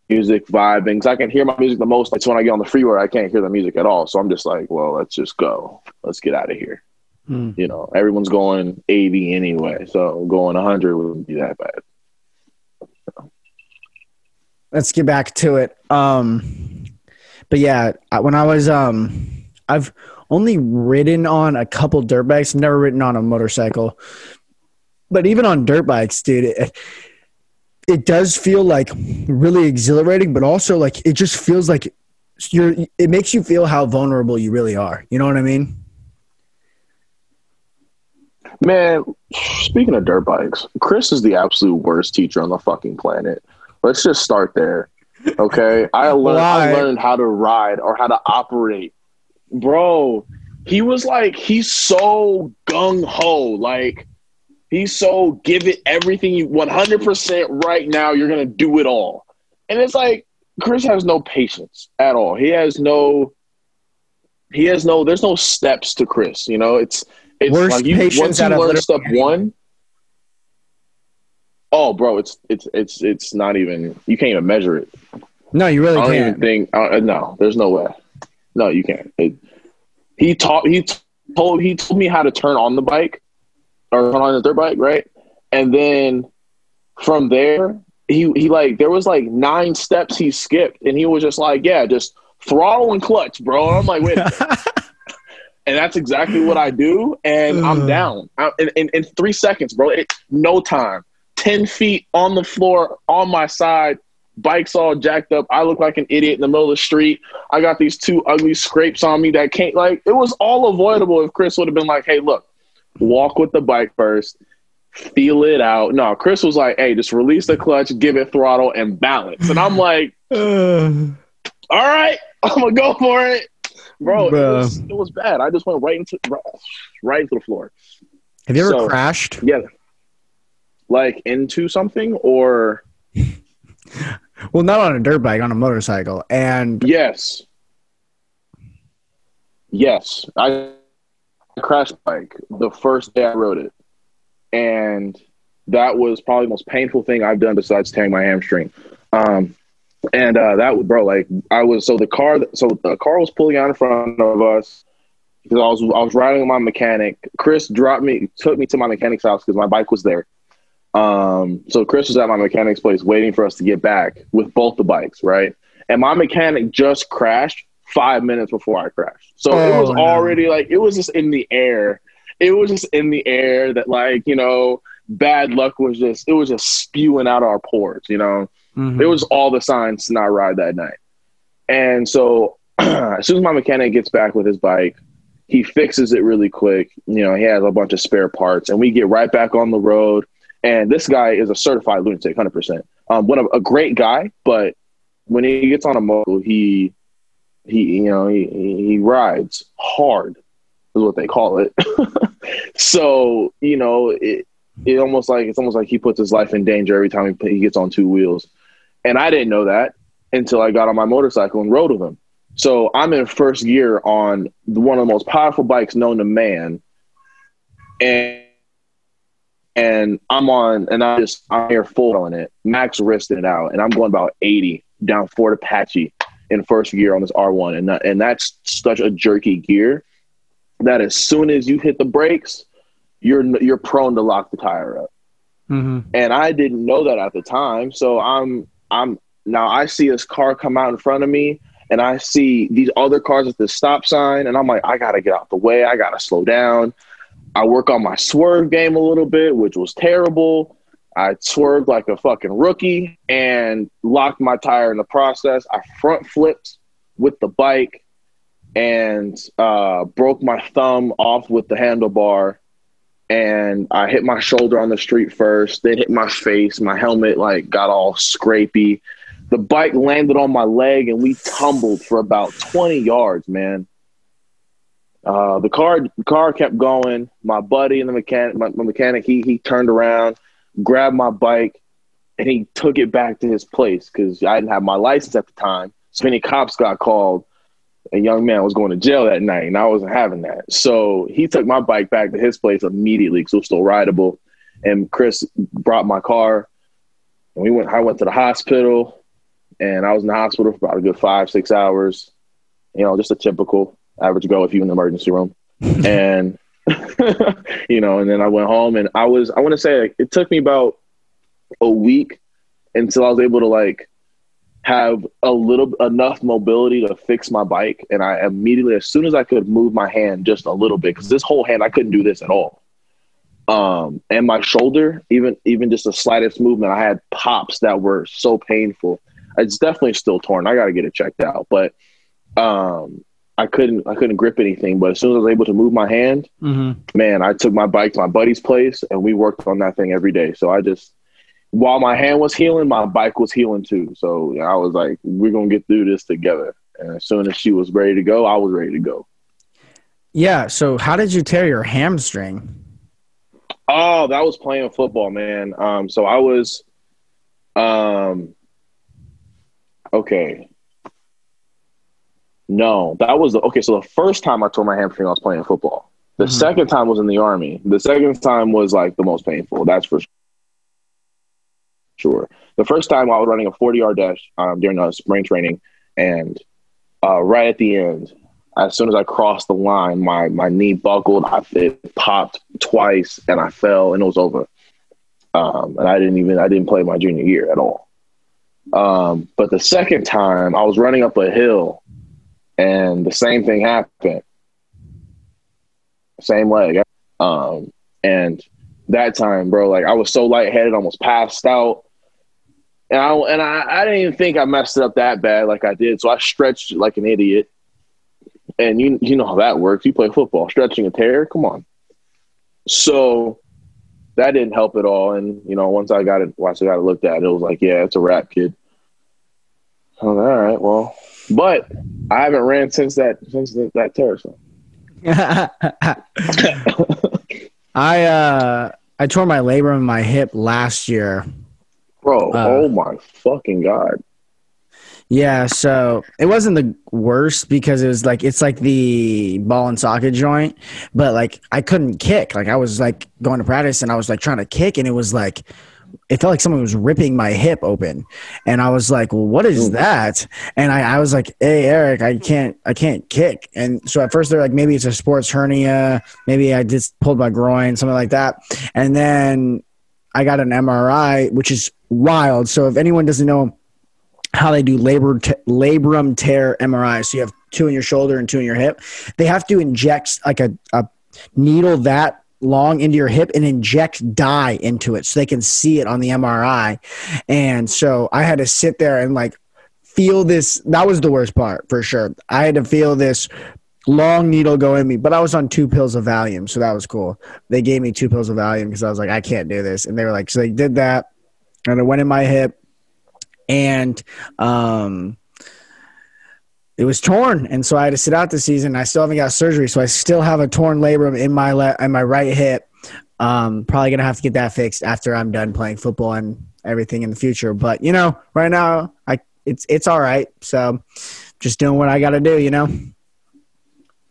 music, vibing. Cause I can hear my music the most. It's when I get on the freeway, I can't hear the music at all. So I'm just like, well, let's just go. Let's get out of here. Hmm. You know, everyone's going 80 anyway, so going 100 wouldn't be that bad let's get back to it. Um, but yeah, when I was, um, I've only ridden on a couple dirt bikes. Never ridden on a motorcycle. But even on dirt bikes, dude, it, it does feel like really exhilarating, but also like it just feels like you're. It makes you feel how vulnerable you really are. You know what I mean? Man, speaking of dirt bikes, Chris is the absolute worst teacher on the fucking planet. Let's just start there. Okay. I learned I learned how to ride or how to operate. Bro, he was like, he's so gung ho. Like, he's so give it everything you 100% right now. You're going to do it all. And it's like, Chris has no patience at all. He has no, he has no, there's no steps to Chris. You know, it's, it's Worst like you, once you learn step one, Oh, bro, it's it's it's it's not even. You can't even measure it. No, you really I don't can't. even think. Uh, no, there's no way. No, you can't. It, he taught he told he told me how to turn on the bike or turn on the dirt bike, right? And then from there, he he like there was like nine steps he skipped, and he was just like, yeah, just throttle and clutch, bro. And I'm like, wait. and that's exactly what I do, and I'm down I, in, in, in three seconds, bro. It, no time. Ten feet on the floor on my side bike's all jacked up. I look like an idiot in the middle of the street. I got these two ugly scrapes on me that can't like it was all avoidable if Chris would have been like, hey, look, walk with the bike first, feel it out. No, Chris was like, hey, just release the clutch, give it throttle, and balance. And I'm like, all right, I'm gonna go for it. Bro, it was, it was, bad. I just went right into right into the floor. Have you ever so, crashed? Yeah. Like into something or well, not on a dirt bike, on a motorcycle. And yes, yes, I crashed bike the first day I rode it, and that was probably the most painful thing I've done besides tearing my hamstring. Um, and uh, that bro, like I was so the car, so the car was pulling out in front of us because I was I was riding with my mechanic. Chris dropped me, took me to my mechanic's house because my bike was there. Um, so Chris was at my mechanic's place waiting for us to get back with both the bikes, right? And my mechanic just crashed five minutes before I crashed. So oh, it was no. already like it was just in the air. It was just in the air that like, you know, bad luck was just it was just spewing out our pores, you know. Mm-hmm. It was all the signs to not ride that night. And so as soon as my mechanic gets back with his bike, he fixes it really quick. You know, he has a bunch of spare parts and we get right back on the road and this guy is a certified lunatic, hundred percent. Um, one of a great guy, but when he gets on a motor, he he you know he he rides hard is what they call it. so you know it it almost like it's almost like he puts his life in danger every time he, he gets on two wheels, and I didn't know that until I got on my motorcycle and rode with him. So I'm in first gear on one of the most powerful bikes known to man, and and I'm on, and I just I'm here full on it, max wristing it out, and I'm going about 80 down Fort Apache in first gear on this R1, and that, and that's such a jerky gear that as soon as you hit the brakes, you're you're prone to lock the tire up. Mm-hmm. And I didn't know that at the time, so I'm I'm now I see this car come out in front of me, and I see these other cars at the stop sign, and I'm like, I gotta get out the way, I gotta slow down. I work on my swerve game a little bit, which was terrible. I swerved like a fucking rookie and locked my tire in the process. I front flipped with the bike and uh, broke my thumb off with the handlebar. And I hit my shoulder on the street first, then hit my face. My helmet like got all scrapey. The bike landed on my leg and we tumbled for about 20 yards, man. Uh, the car the car kept going. My buddy and the mechanic, my, my, mechanic, he he turned around, grabbed my bike, and he took it back to his place because I didn't have my license at the time. So many cops got called. A young man was going to jail that night, and I wasn't having that. So he took my bike back to his place immediately because it was still rideable. And Chris brought my car, and we went. I went to the hospital, and I was in the hospital for about a good five, six hours. You know, just a typical average go if you in the emergency room. and you know, and then I went home and I was I want to say like, it took me about a week until I was able to like have a little enough mobility to fix my bike and I immediately as soon as I could move my hand just a little bit cuz this whole hand I couldn't do this at all. Um and my shoulder even even just the slightest movement I had pops that were so painful. It's definitely still torn. I got to get it checked out, but um I couldn't I couldn't grip anything. But as soon as I was able to move my hand, mm-hmm. man, I took my bike to my buddy's place and we worked on that thing every day. So I just while my hand was healing, my bike was healing too. So I was like, we're gonna get through this together. And as soon as she was ready to go, I was ready to go. Yeah. So how did you tear your hamstring? Oh, that was playing football, man. Um, so I was um okay. No, that was the okay. So the first time I tore my hamstring, I was playing football. The mm-hmm. second time was in the army. The second time was like the most painful. That's for sure. The first time I was running a 40 yard dash um, during a spring training, and uh, right at the end, as soon as I crossed the line, my my knee buckled. I it popped twice, and I fell, and it was over. Um, and I didn't even I didn't play my junior year at all. Um, but the second time, I was running up a hill, and the same thing happened. Same leg. Um, and that time, bro, like I was so lightheaded, almost passed out. And I and I, I didn't even think I messed it up that bad like I did. So I stretched like an idiot. And you you know how that works. You play football, stretching a tear, come on. So that didn't help at all. And you know, once I got it, once I got it looked at, it was like, yeah, it's a wrap, kid. all right, well, but I haven't ran since that since that, that tear. I uh I tore my labrum in my hip last year. Bro, Uh, oh my fucking god. Yeah, so it wasn't the worst because it was like it's like the ball and socket joint, but like I couldn't kick. Like I was like going to practice and I was like trying to kick and it was like it felt like someone was ripping my hip open. And I was like, Well, what is that? And I, I was like, Hey Eric, I can't I can't kick. And so at first they're like, maybe it's a sports hernia, maybe I just pulled my groin, something like that. And then I got an MRI, which is wild. So if anyone doesn't know how they do labor t- labrum tear MRI. So you have two in your shoulder and two in your hip. They have to inject like a, a needle that long into your hip and inject dye into it so they can see it on the MRI. And so I had to sit there and like feel this. That was the worst part for sure. I had to feel this long needle go in me, but I was on two pills of Valium, so that was cool. They gave me two pills of Valium because I was like, I can't do this, and they were like, so they did that, and it went in my hip, and um, it was torn, and so I had to sit out the season. I still haven't got surgery, so I still have a torn labrum in my le- in my right hip. Um, probably gonna have to get that fixed after I'm done playing football and everything in the future. But you know, right now, I it's it's all right. So just doing what I got to do. You know.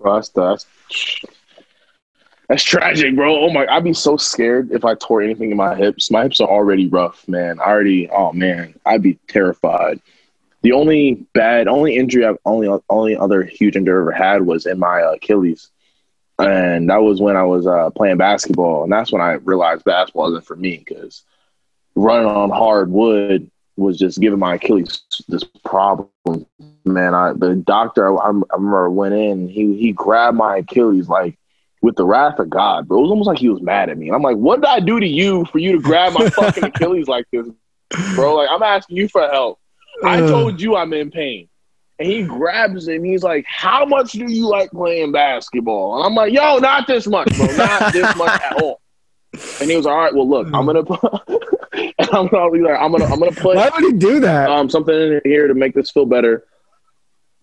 That's that's that's tragic, bro. Oh my, I'd be so scared if I tore anything in my hips. My hips are already rough, man. I already, oh man, I'd be terrified. The only bad, only injury I've only only other huge injury I ever had was in my Achilles, and that was when I was uh, playing basketball, and that's when I realized basketball isn't for me because running on hard wood was just giving my Achilles this problem. Man, I the doctor I, I remember went in. He he grabbed my Achilles like with the wrath of God, bro. It was almost like he was mad at me. And I'm like, what did I do to you for you to grab my fucking Achilles like this, bro? Like I'm asking you for help. I told you I'm in pain. And he grabs it and he's like, How much do you like playing basketball? And I'm like, Yo, not this much, bro. Not this much at all. And he was like, all right. Well, look, I'm gonna put, and I'm gonna be like, I'm gonna, I'm gonna put Why would he do that? um something in here to make this feel better.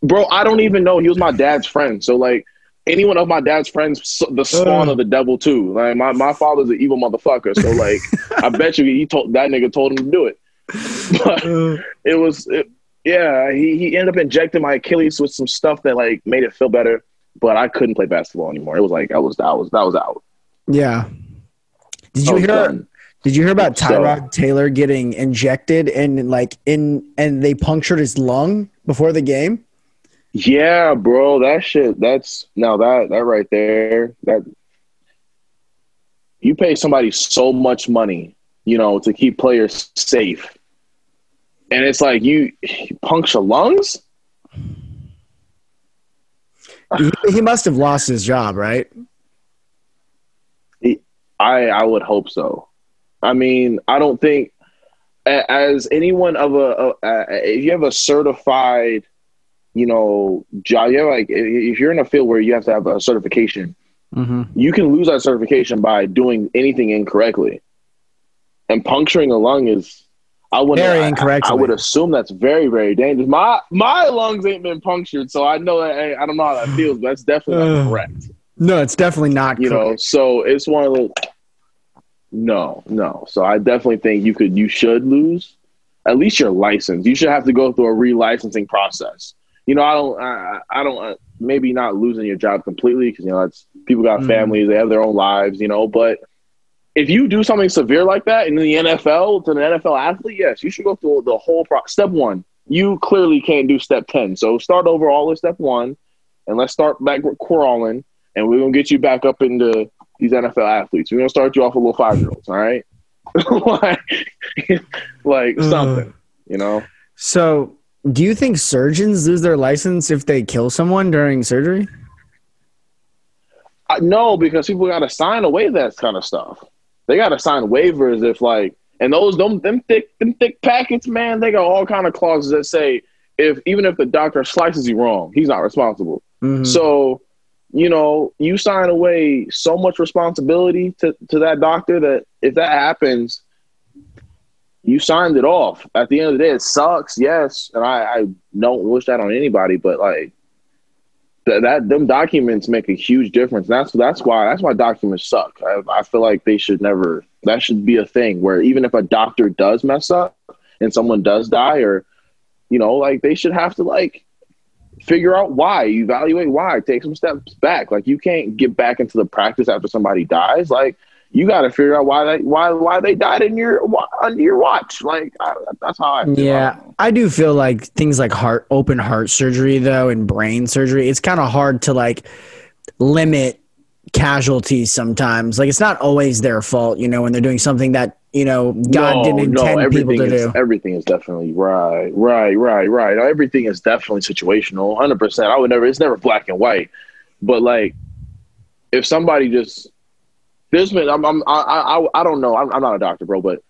Bro, I don't even know. He was my dad's friend. So like anyone of my dad's friends, the spawn Ugh. of the devil too. Like my, my father's an evil motherfucker. So like I bet you he told that nigga told him to do it. But it was it, yeah, he, he ended up injecting my Achilles with some stuff that like made it feel better. But I couldn't play basketball anymore. It was like I was that was that was out. yeah. Did you hear? done. Did you hear about So- Tyrod Taylor getting injected and like in and they punctured his lung before the game? Yeah, bro, that shit. That's now that that right there. That you pay somebody so much money, you know, to keep players safe, and it's like you, you puncture lungs. he, he must have lost his job, right? I I would hope so. I mean, I don't think as anyone of a, a, a if you have a certified, you know, job, you have like if you're in a field where you have to have a certification, Mm-hmm. you can lose that certification by doing anything incorrectly. And puncturing a lung is, I would Very I. I would assume that's very very dangerous. My my lungs ain't been punctured, so I know that hey, I don't know how that feels, but that's definitely not correct. No, it's definitely not. You know, so it's one of the. No, no. So I definitely think you could, you should lose at least your license. You should have to go through a relicensing process. You know, I don't, I, I don't, uh, maybe not losing your job completely because you know that's people got Mhm. families, they have their own lives, you know. But if you do something severe like that in the NFL to an NFL athlete, yes, you should go through the whole pro. Step one, you clearly can't do step ten, so start over all with step one, and let's start back crawling, and we're gonna get you back up into these NFL athletes. We're gonna start you off with little five year olds, all right? like, like something, you know. So, do you think surgeons lose their license if they kill someone during surgery? I, no, because people got to sign away that kind of stuff. They got to sign waivers if like, and those them them thick them thick packets, man. They got all kind of clauses that say if even if the doctor slices you wrong, he's not responsible. Mm-hmm. So, you know, you sign away so much responsibility to to that doctor that if that happens, you signed it off. At the end of the day, it sucks, yes, and I, I don't wish that on anybody, but like that, that them documents make a huge difference. That's that's why that's why documents suck. I, I feel like they should never. That should be a thing where even if a doctor does mess up and someone does die, or you know, like they should have to like figure out why, evaluate why, take some steps back. Like you can't get back into the practice after somebody dies. Like you got to figure out why they why why they died in your under your watch. Like I, that's how I. Feel. Yeah, I do feel like things like heart open heart surgery though and brain surgery. It's kind of hard to like limit casualties sometimes. Like it's not always their fault, you know, when they're doing something that you know God no, didn't intend no, people to is, do. Everything is definitely right, right, right, right. Everything is definitely situational, hundred percent. I would never. It's never black and white, but like if somebody just there's been I'm, I'm I, I I don't know I'm, I'm not a doctor, bro, but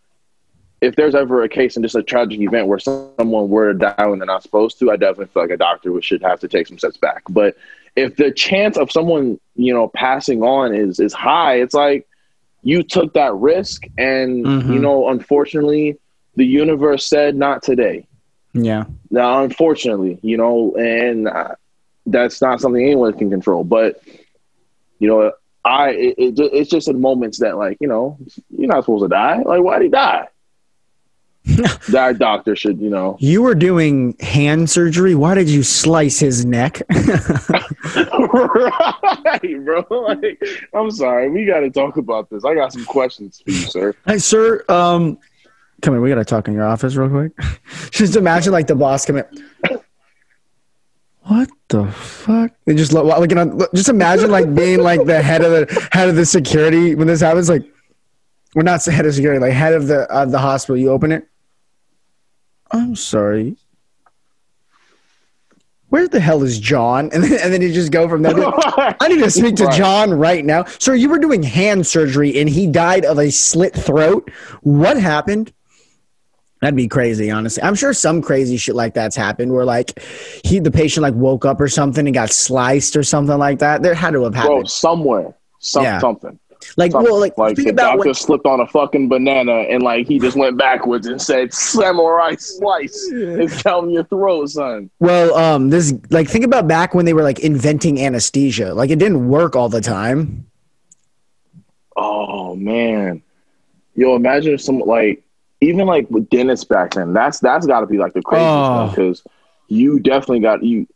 if there's ever a case and just a tragic event where someone were to die when they're not supposed to, I definitely feel like a doctor should have to take some steps back. But if the chance of someone you know passing on is is high, it's like you took that risk, and mm-hmm. you know, unfortunately, the universe said not today. Yeah. Now, unfortunately, you know, and uh, that's not something anyone can control. But you know, I it, it, it's just in moments that like you know you're not supposed to die. Like why did he die? that doctor should you know. You were doing hand surgery. Why did you slice his neck? right, bro. Like, I'm sorry. We got to talk about this. I got some questions for you, sir. Hey, sir. Um, come here. We got to talk in your office real quick. Just imagine like the boss come in what the fuck? They just like, just imagine like being like the head of the head of the security when this happens. Like, we're not the head of security, like head of the of the hospital. You open it. I'm sorry. Where the hell is John? And then, and then you just go from there. I need to speak to John right now. Sir, you were doing hand surgery and he died of a slit throat. What happened? That'd be crazy, honestly. I'm sure some crazy shit like that's happened where like he the patient like woke up or something and got sliced or something like that. There had to have happened. Bro, somewhere. Some, yeah. something. Like something. well, like, like the doctor when, slipped on a fucking banana and like he just went backwards and said samurai slice. It's down your throat, son. Well, um, this like think about back when they were like inventing anesthesia. Like it didn't work all the time. Oh man. Yo, imagine if some like even like with Dennis back then, that's that's got to be like the craziest oh. because you definitely got you.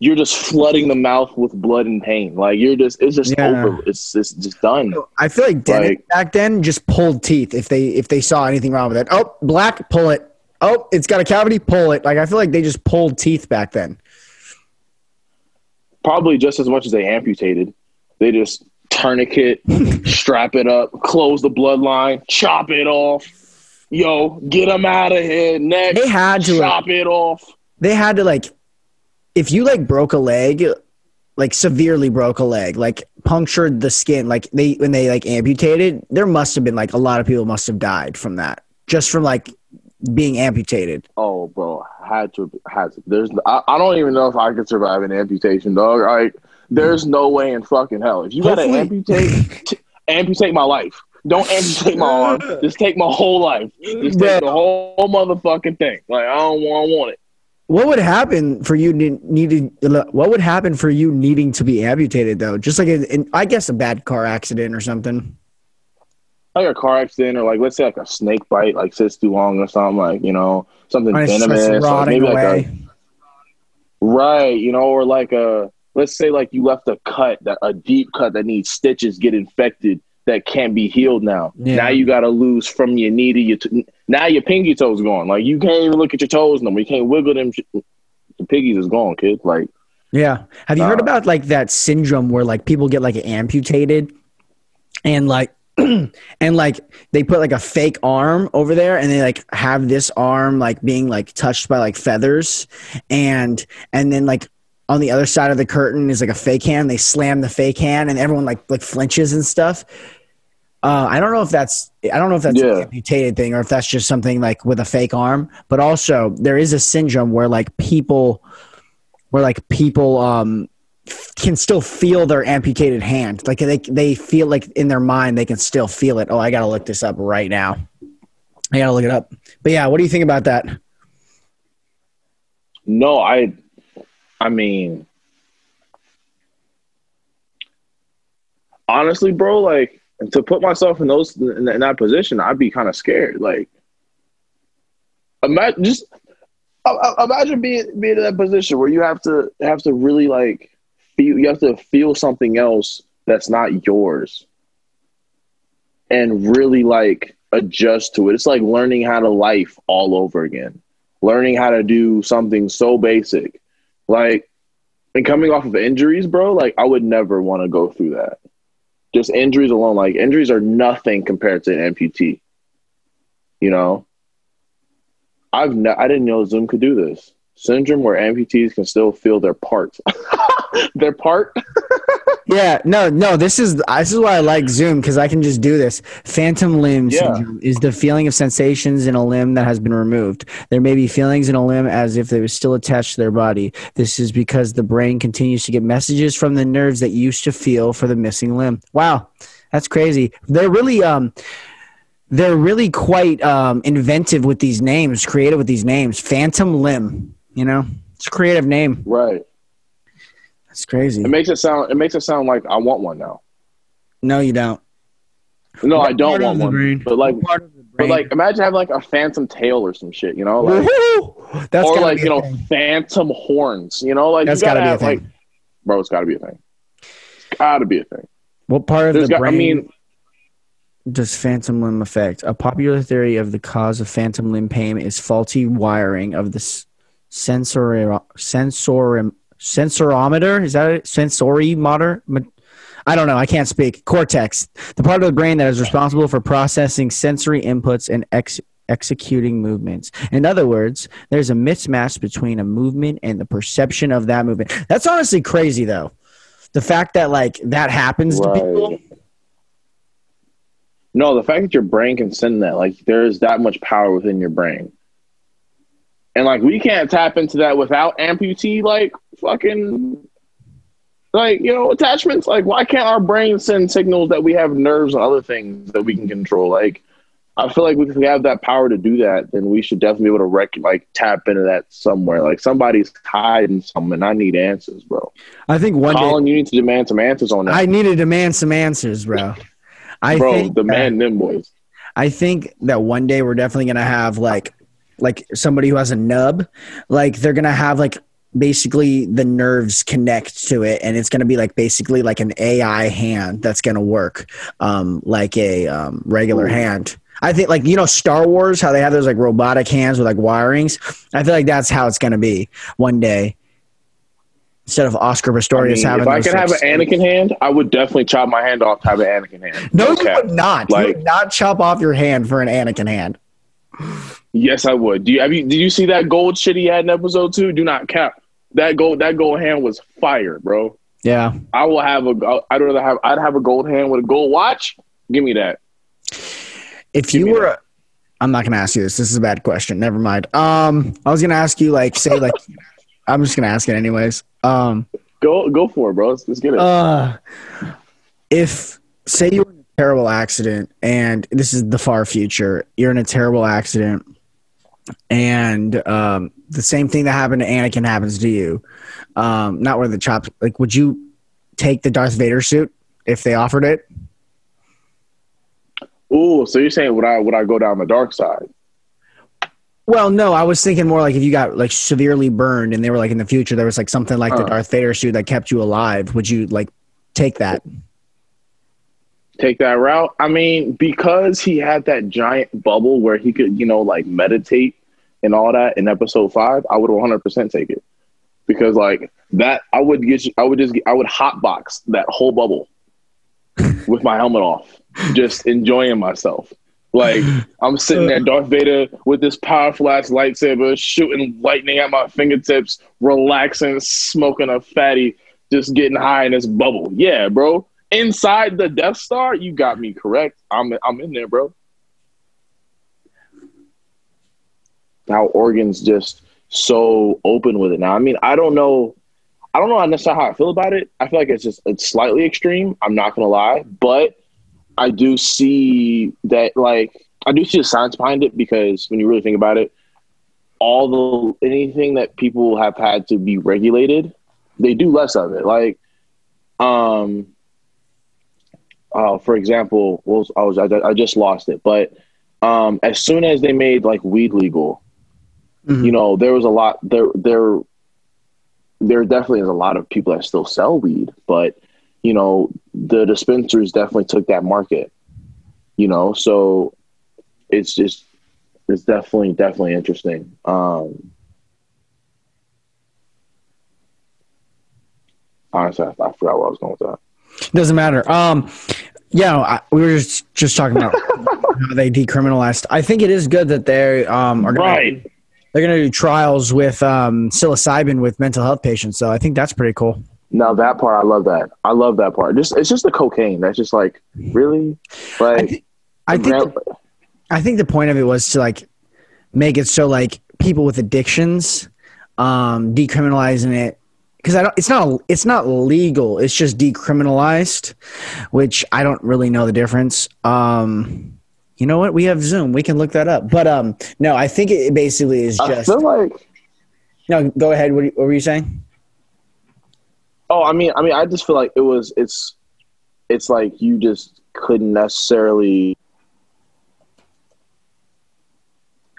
You're just flooding the mouth with blood and pain. Like you're just, it's just yeah. over. It's, it's just done. I feel like dentists like, back then just pulled teeth if they if they saw anything wrong with it. Oh, black, pull it. Oh, it's got a cavity, pull it. Like I feel like they just pulled teeth back then. Probably just as much as they amputated. They just tourniquet, strap it up, close the bloodline, chop it off yo, get them out of here. Next, they had to chop it off. They had to like, if you like broke a leg, like severely broke a leg, like punctured the skin, like they when they like amputated, there must have been like a lot of people must have died from that, just from like being amputated. Oh, bro, had to had to. There's I, I don't even know if I could survive an amputation, dog. Like, there's no way in fucking hell. If you gotta amputate, t- amputate my life. Don't amputate my arm. Just take my whole life. Just take the whole motherfucking thing. Like I don't want, want it. What would happen for you needing? What would happen for you needing to be amputated though? Just like a, I guess a bad car accident or something. Like a car accident, or like let's say like a snake bite, like sits too long or something, like you know something venomous, like maybe away. like a right, you know, or like a let's say like you left a cut that a deep cut that needs stitches get infected that can't be healed now. Yeah. Now you got to lose from your knee to your t- now your pinky toes gone. Like you can't even look at your toes no more. You can't wiggle them. The piggies is gone, kid. Like Yeah. Have you heard Uh, about like that syndrome where like people get like amputated and like and like they put like a fake arm over there and they like have this arm like being like touched by like feathers and and then like on the other side of the curtain is like a fake hand they slam the fake hand and everyone like like flinches and stuff uh, I don't know if that's I don't know if that's an Yeah. amputated thing or if that's just something like with a fake arm. But also there is a syndrome where like people where like people um can still feel their amputated hand. Like they they feel like in their mind they can still feel it. Oh, I gotta look this up right now. I gotta look it up. But yeah, what do you think about that? No, I, I mean, honestly, bro, like to put myself in those in, that position, I'd be kind of scared. Like, imagine just imagine being being in that position where you have to have to really like feel you have to feel something else that's not yours, and really like adjust to it. It's like learning how to life all over again learning how to do something so basic. Like, and coming off of injuries, bro, like I would never want to go through that. Just injuries alone, like injuries are nothing compared to an amputee. You know, I've ne- I didn't know Zoom could do this syndrome where amputees can still feel their part, their part. Yeah, no, no. This is this is why I like Zoom because I can just do this. Phantom limb Yeah. syndrome is the feeling of sensations in a limb that has been removed. There may be feelings in a limb as if they were still attached to their body. This is because the brain continues to get messages from the nerves that used to feel for the missing limb. Wow, that's crazy. They're really um, they're really quite um inventive with these names, creative with these names. Phantom limb, you know, it's a creative name. Right. It's crazy. It makes it sound. It makes it sound like I want one now. No, you don't. No, What I don't want one. brain? But like, part of the but like, imagine having like a phantom tail or some shit. You know, like. Woohoo! That's or gotta like you know thing. phantom horns you know like That's you gotta, gotta be a thing. like bro it's gotta be a thing it's gotta be a thing What part of There's the got, brain i mean does phantom limb affect? A popular theory of the cause of phantom limb pain is faulty wiring of the s- sensory sensory sensorometer. Is that a Sensorimotor? motor? I don't know. I can't speak. Cortex, the part of the brain that is responsible for processing sensory inputs and ex- executing movements. In other words, there's a mismatch between a movement and the perception of that movement. That's honestly crazy, though. The fact that like that happens to people. no the fact that your brain can send that like there's that much power within your brain and like we can't tap into that without amputee like fucking like you know attachments like why can't our brain send signals that we have nerves and other things that we can control like I feel like if we have that power to do that, then we should definitely be able to rec- like tap into that somewhere. Like somebody's hiding something. I need answers, bro. I think one day Colin, you need to demand some answers on that, I need to demand some answers, bro. I bro. think The that- them boys. I think that one day we're definitely gonna have like like somebody who has a nub, like they're gonna have like basically the nerves connect to it and it's gonna be like basically like an AI hand that's gonna work um like a um, regular Ooh. hand. I think like you know Star Wars how they have those like robotic hands with like wirings. I feel like that's how it's gonna be one day. Instead of Oscar I Pistorius mean, having if I could have an Anakin hand, I would definitely chop my hand off to have an Anakin hand. No, Okay. you would not. you would not chop off your hand for an Anakin hand. Yes, I would. Do you have you? Did you see that gold shit he had in episode two? Do not cap. That gold that gold hand was fire, bro. Yeah. I will have a. I'd rather have. I'd have a gold hand with a gold watch. Give me that. If Give you were, a, I'm not gonna ask you this. This is a bad question. Never mind. Um, I was gonna ask you like, say like, I'm just gonna ask it anyways. Um, Go go for it, bro. Let's, let's get it. uh, if say you were in a terrible accident, and this is the far future, you're in a terrible accident, and um, the same thing that happened to Anakin happens to you. Um, not where the chops. Like, would you take the Darth Vader suit if they offered it? Ooh, so you're saying would I would I go down the dark side? Well, no, I was thinking more like if you got like severely burned and they were like in the future there was like something like the Huh. Darth Vader suit that kept you alive, would you like take that? Take that route. I mean, because he had that giant bubble where he could, you know, like meditate and all that in episode five, I would 100 percent take it. because like that I would get you, I would just I would hotbox that whole bubble with my helmet off, just enjoying myself. Like I'm sitting there, Darth Vader, with this powerful ass lightsaber, shooting lightning at my fingertips, relaxing, smoking a fatty, just getting high in this bubble. Yeah, bro. Inside the Death Star, you got me correct. I'm I'm in there, bro. Now Oregon's just so open with it now. I mean, I don't know. I don't know necessarily how I feel about it. I feel like it's just it's slightly extreme. I'm not gonna lie, but I do see that like I do see the science behind it because when you really think about it, all the anything that people have had to be regulated, they do less of it. Like, um, uh, for example, well, I was I, I just lost it, but um, as soon as they made like weed legal, mm-hmm. you know, there was a lot there there there definitely is a lot of people that still sell weed, but you know, the dispensaries definitely took that market. You know, so it's just it's definitely definitely interesting. Um, honestly, I, I forgot where I was going with that. Doesn't matter. Um, yeah, I, we were just, just talking about how they decriminalized. I think it is good that they um, are going right. to they're going to do trials with um, psilocybin with mental health patients. So I think that's pretty cool. Now that part, I love that. I love that part. Just it's just the cocaine. That's just like really, like I, th- I think. the, I think the point of it was to like make it so like people with addictions, um, decriminalizing it because I don't. It's not. It's not legal. It's just decriminalized, which I don't really know the difference. Um, you know what? We have Zoom. We can look that up. But um, no, I think it basically is just. I feel like. No, go ahead. What, what were you saying? Oh, I mean, I mean, I just feel like it was. It's, it's like you just couldn't necessarily.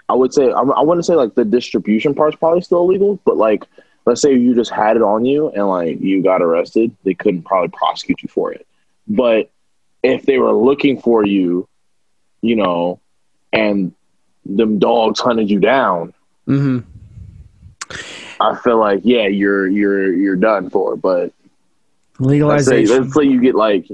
I would say I, I wouldn't say like the distribution part's probably still illegal, but like let's say you just had it on you and like you got arrested, they couldn't probably prosecute you for it. But if they were looking for you, you know, and them dogs hunted you down, mm-hmm. I feel like yeah, you're you're you're done for. But legalization. Let's say, let's say you get like.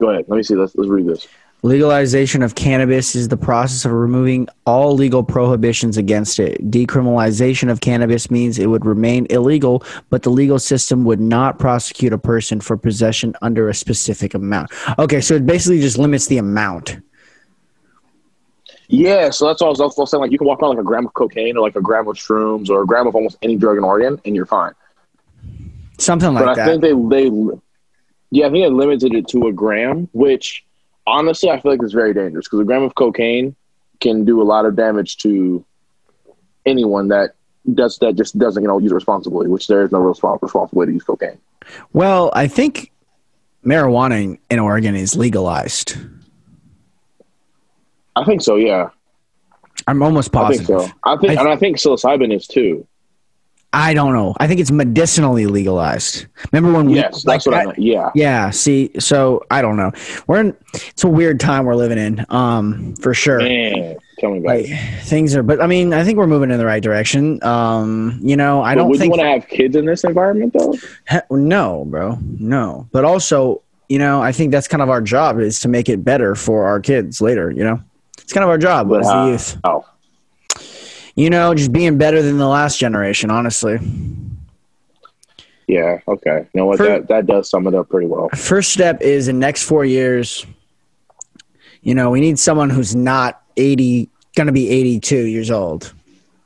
Go ahead. Let me see. Let's let's read this. Legalization of cannabis is the process of removing all legal prohibitions against it. Decriminalization of cannabis means it would remain illegal, but the legal system would not prosecute a person for possession under a specific amount. Okay, so it basically just limits the amount. Yeah, so that's all I was saying. Like, you can walk around like a gram of cocaine or like a gram of shrooms or a gram of almost any drug in Oregon, and you're fine. Something like but that. I think they they yeah, I think they limited it to a gram, which honestly I feel like it's very dangerous because a gram of cocaine can do a lot of damage to anyone that does that just doesn't you know use responsibly, which there is no real responsible way to use cocaine. Well, I think marijuana in Oregon is legalized. I think so. Yeah, I'm almost positive. I think so. I think, I th- and I think psilocybin is too. I don't know. I think it's medicinally legalized. Remember when we yes, like that's what? I meant. Yeah, yeah. See, so I don't know. We're in. It's a weird time we're living in. Um, for sure. Man, tell me about like, it. Things are, but I mean, I think we're moving in the right direction. Um, you know, I but don't would think. you want to have kids in this environment though? no, bro, no. But also, you know, I think that's kind of our job is to make it better for our kids later. You know. It's kind of our job as the youth. Oh. You know, just being better than the last generation, honestly. Yeah, okay. You know what? that, that does sum it up pretty well. First step is in next four years, you know, we need someone who's not 80, going to be 82 years old.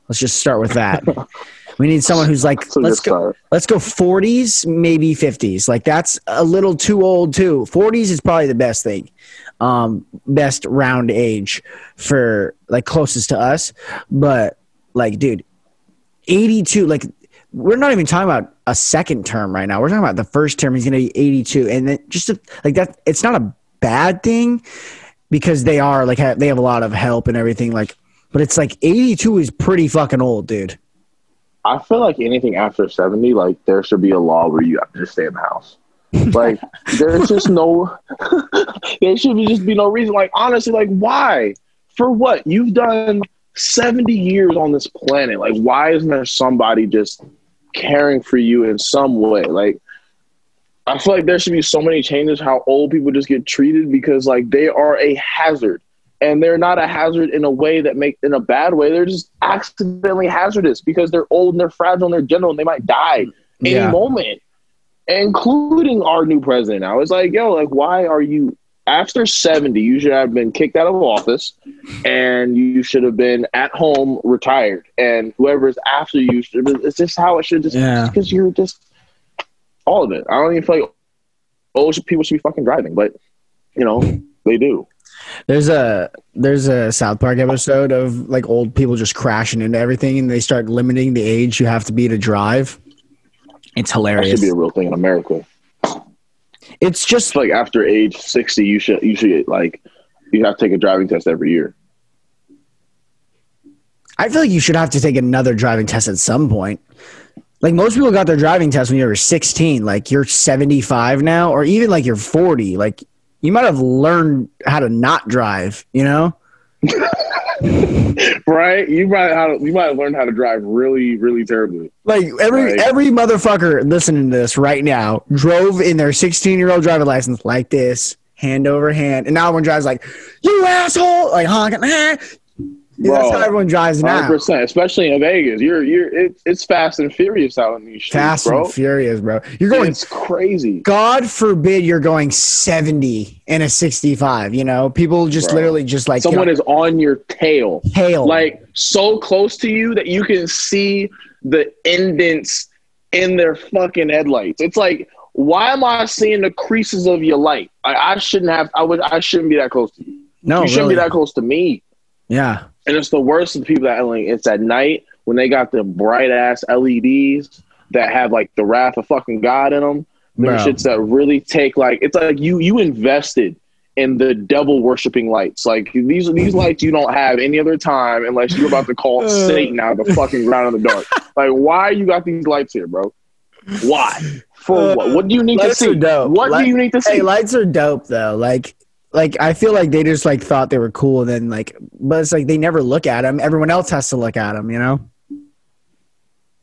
Let's just start with that. we need someone who's like, let's go, start. let's go 40s, maybe 50s. Like that's a little too old too. 40s is probably the best thing um, best round age for like closest to us. But like, dude, 82, like, we're not even talking about a second term right now. We're talking about the first term. He's going to be 82. And then just to, like that, it's not a bad thing because they are like, they have a lot of help and everything. Like, but it's like 82 is pretty fucking old, dude. I feel like anything after 70, like, there should be a law where you have to just stay in the house. like there's just no there should be just be no reason like honestly like why for what you've done 70 years on this planet like why isn't there somebody just caring for you in some way. Like I feel like there should be so many changes how old people just get treated because like they are a hazard. And they're not a hazard in a way that make in a bad way. They're just accidentally hazardous because they're old and they're fragile and they're gentle and they might die any Yeah. moment. Including our new president now. It's like, yo, like why are you after 70, you should have been kicked out of office and you should have been at home retired. And whoever is after you, should, it's just how it should just Yeah. because you're just all of it. I don't even feel like old people should be fucking driving, but you know, they do. There's a there's a South Park episode of like old people just crashing into everything, and they start limiting the age you have to be to drive. It's That hilarious. should be a real thing in America. It's just like after age 60, you should, you should like, you have to take a driving test every year. I feel like you should have to take another driving test at some point. Like most people got their driving test when you were 16. Like you're 75 now, or even like you're 40. Like you might have learned how to not drive. You know? Right? You might, how you might learn how to drive really, really terribly. Like every Right. every motherfucker listening to this right now drove in their 16 year old driver license like this, hand over hand, and now everyone drives like you asshole, like honking. Yeah, that's Bro, how everyone drives now. 100%, especially in Vegas. You're, you're, it, it's fast and furious out in these streets, Fast bro. and furious, bro. You're going. It's crazy. God forbid you're going 70 in a 65. You know, people just Bro. literally just like Someone you know, is on your tail. tail. like so close to you that you can see the indents in their fucking headlights. It's like, why am I seeing the creases of your light? I, I shouldn't have. I would. I shouldn't be that close to you. no, you shouldn't really. be that close to me. Yeah, And it's the worst of the people that like it's at night when they got the bright ass LEDs that have like the wrath of fucking God in them. Bro. shits that really take like it's like you you invested in the devil worshiping lights. Like these these lights you don't have any other time unless you're about to call Uh. Satan out of the fucking ground in the dark. Like why you got these lights here, bro? Why? For what? What do you need to see? dope. What Light- do you need to see? Hey, lights are dope though. Like, like I feel like they just like thought they were cool. And then like, but it's like they never look at them. Everyone else has to look at them. You know?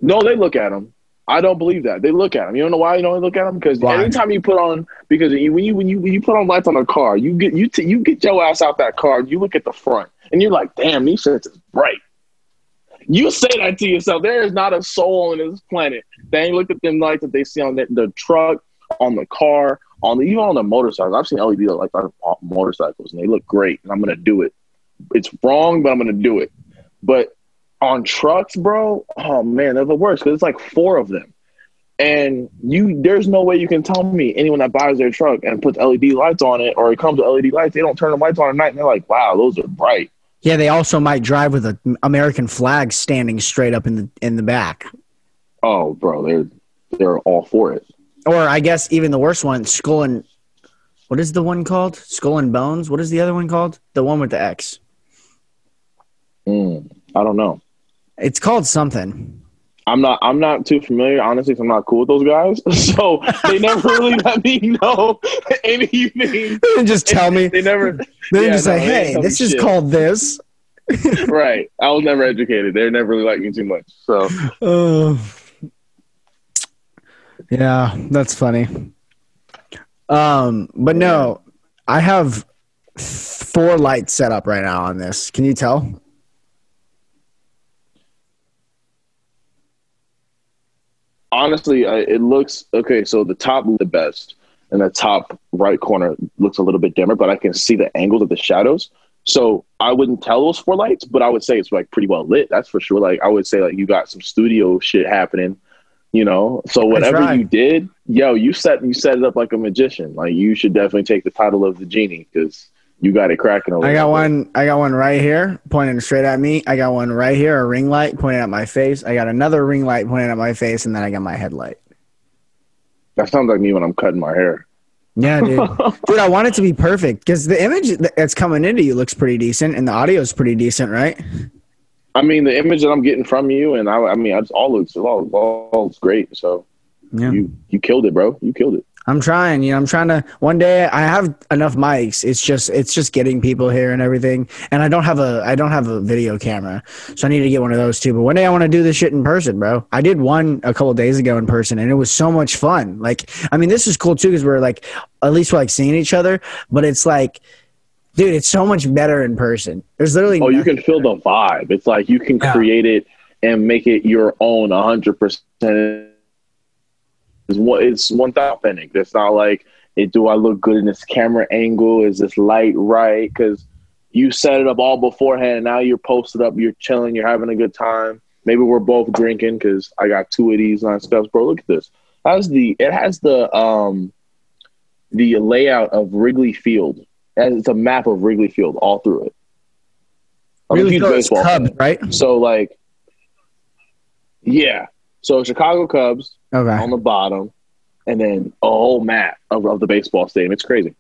No, they look at them. I don't believe that. They look at them. You don't know why you don't look at them? Because anytime you put on, because when you when you when you put on lights on a car, you get you t- you get your ass out that car. You look at the front, and you're like, "Damn, these shits is bright." You say that to yourself. There is not a soul on this planet that ain't look at them lights that they see on the, the truck, on the car, on the even on the motorcycles. I've seen LED like on motorcycles, and they look great. And I'm gonna do it. It's wrong, but I'm gonna do it. But on trucks, bro, oh man, they're the worst because it's like four of them. And you, there's no way you can tell me anyone that buys their truck and puts LED lights on it, or it comes with LED lights, they don't turn the lights on at night, and they're like, "Wow, those are bright." Yeah. They also might drive with an American flag standing straight up in the in the back. Oh, bro, they're they're all for it. Or I guess even the worst one, skull and what is the one called? Skull and bones. What is the other one called? The one with the X. Mm, I don't know. It's called something. I'm not. I'm not too familiar, honestly. 'cause I'm not cool with those guys, so they never really let me know anything. They didn't just tell me. They never. They didn't Yeah, just no, say, "Hey, this is shit. called this." right. I was never educated. They're never really liked me too much. So Uh, yeah, that's funny. Um, but no, I have four lights set up right now on this. Can you tell? honestly, I, it looks okay. So the top the best, and the top right corner looks a little bit dimmer, but I can see the angles of the shadows. So I wouldn't tell those four lights, but I would say it's like pretty well lit. That's for sure. Like I would say like you got some studio shit happening, you know. So whatever you did, yo, you set you set it up like a magician. Like you should definitely take the title of the genie because you got it cracking. over I got there. one. I got one right here pointing straight at me. I got one right here, a ring light pointing at my face. I got another ring light pointing at my face, and then I got my headlight. That sounds like me when I'm cutting my hair. Yeah, dude. dude, I want it to be perfect because the image that's coming into you looks pretty decent, and the audio is pretty decent, right? I mean, the image that I'm getting from you, and I, I mean, it's all looks all, all looks great. So Yeah. you you killed it, bro. You killed it. I'm trying, you know, I'm trying to one day I have enough mics. It's just it's just getting people here and everything. And I don't have a I don't have a video camera. So I need to get one of those too. But one day I want to do this shit in person, bro. I did one a couple days ago in person and it was so much fun. Like I mean this is cool too cuz we're like at least we're like seeing each other, but it's like dude, it's so much better in person. There's literally Oh, you can feel the vibe. It's like you can Yeah. create it and make it your own 100%. It's one, it's one thing authentic. It's not like, it, do I look good in this camera angle? Is this light right? Because you set it up all beforehand. And now you're posted up, you're chilling, you're having a good time. Maybe we're both drinking because I got two of these on stuff. Bro, look at this. How's the? It has the um the layout of Wrigley Field. It's a map of Wrigley Field all through it. I'm a huge baseball Cubs, fan. right? So like, yeah. So Chicago Cubs Okay. on the bottom, and then a whole map of, of the baseball stadium. It's crazy.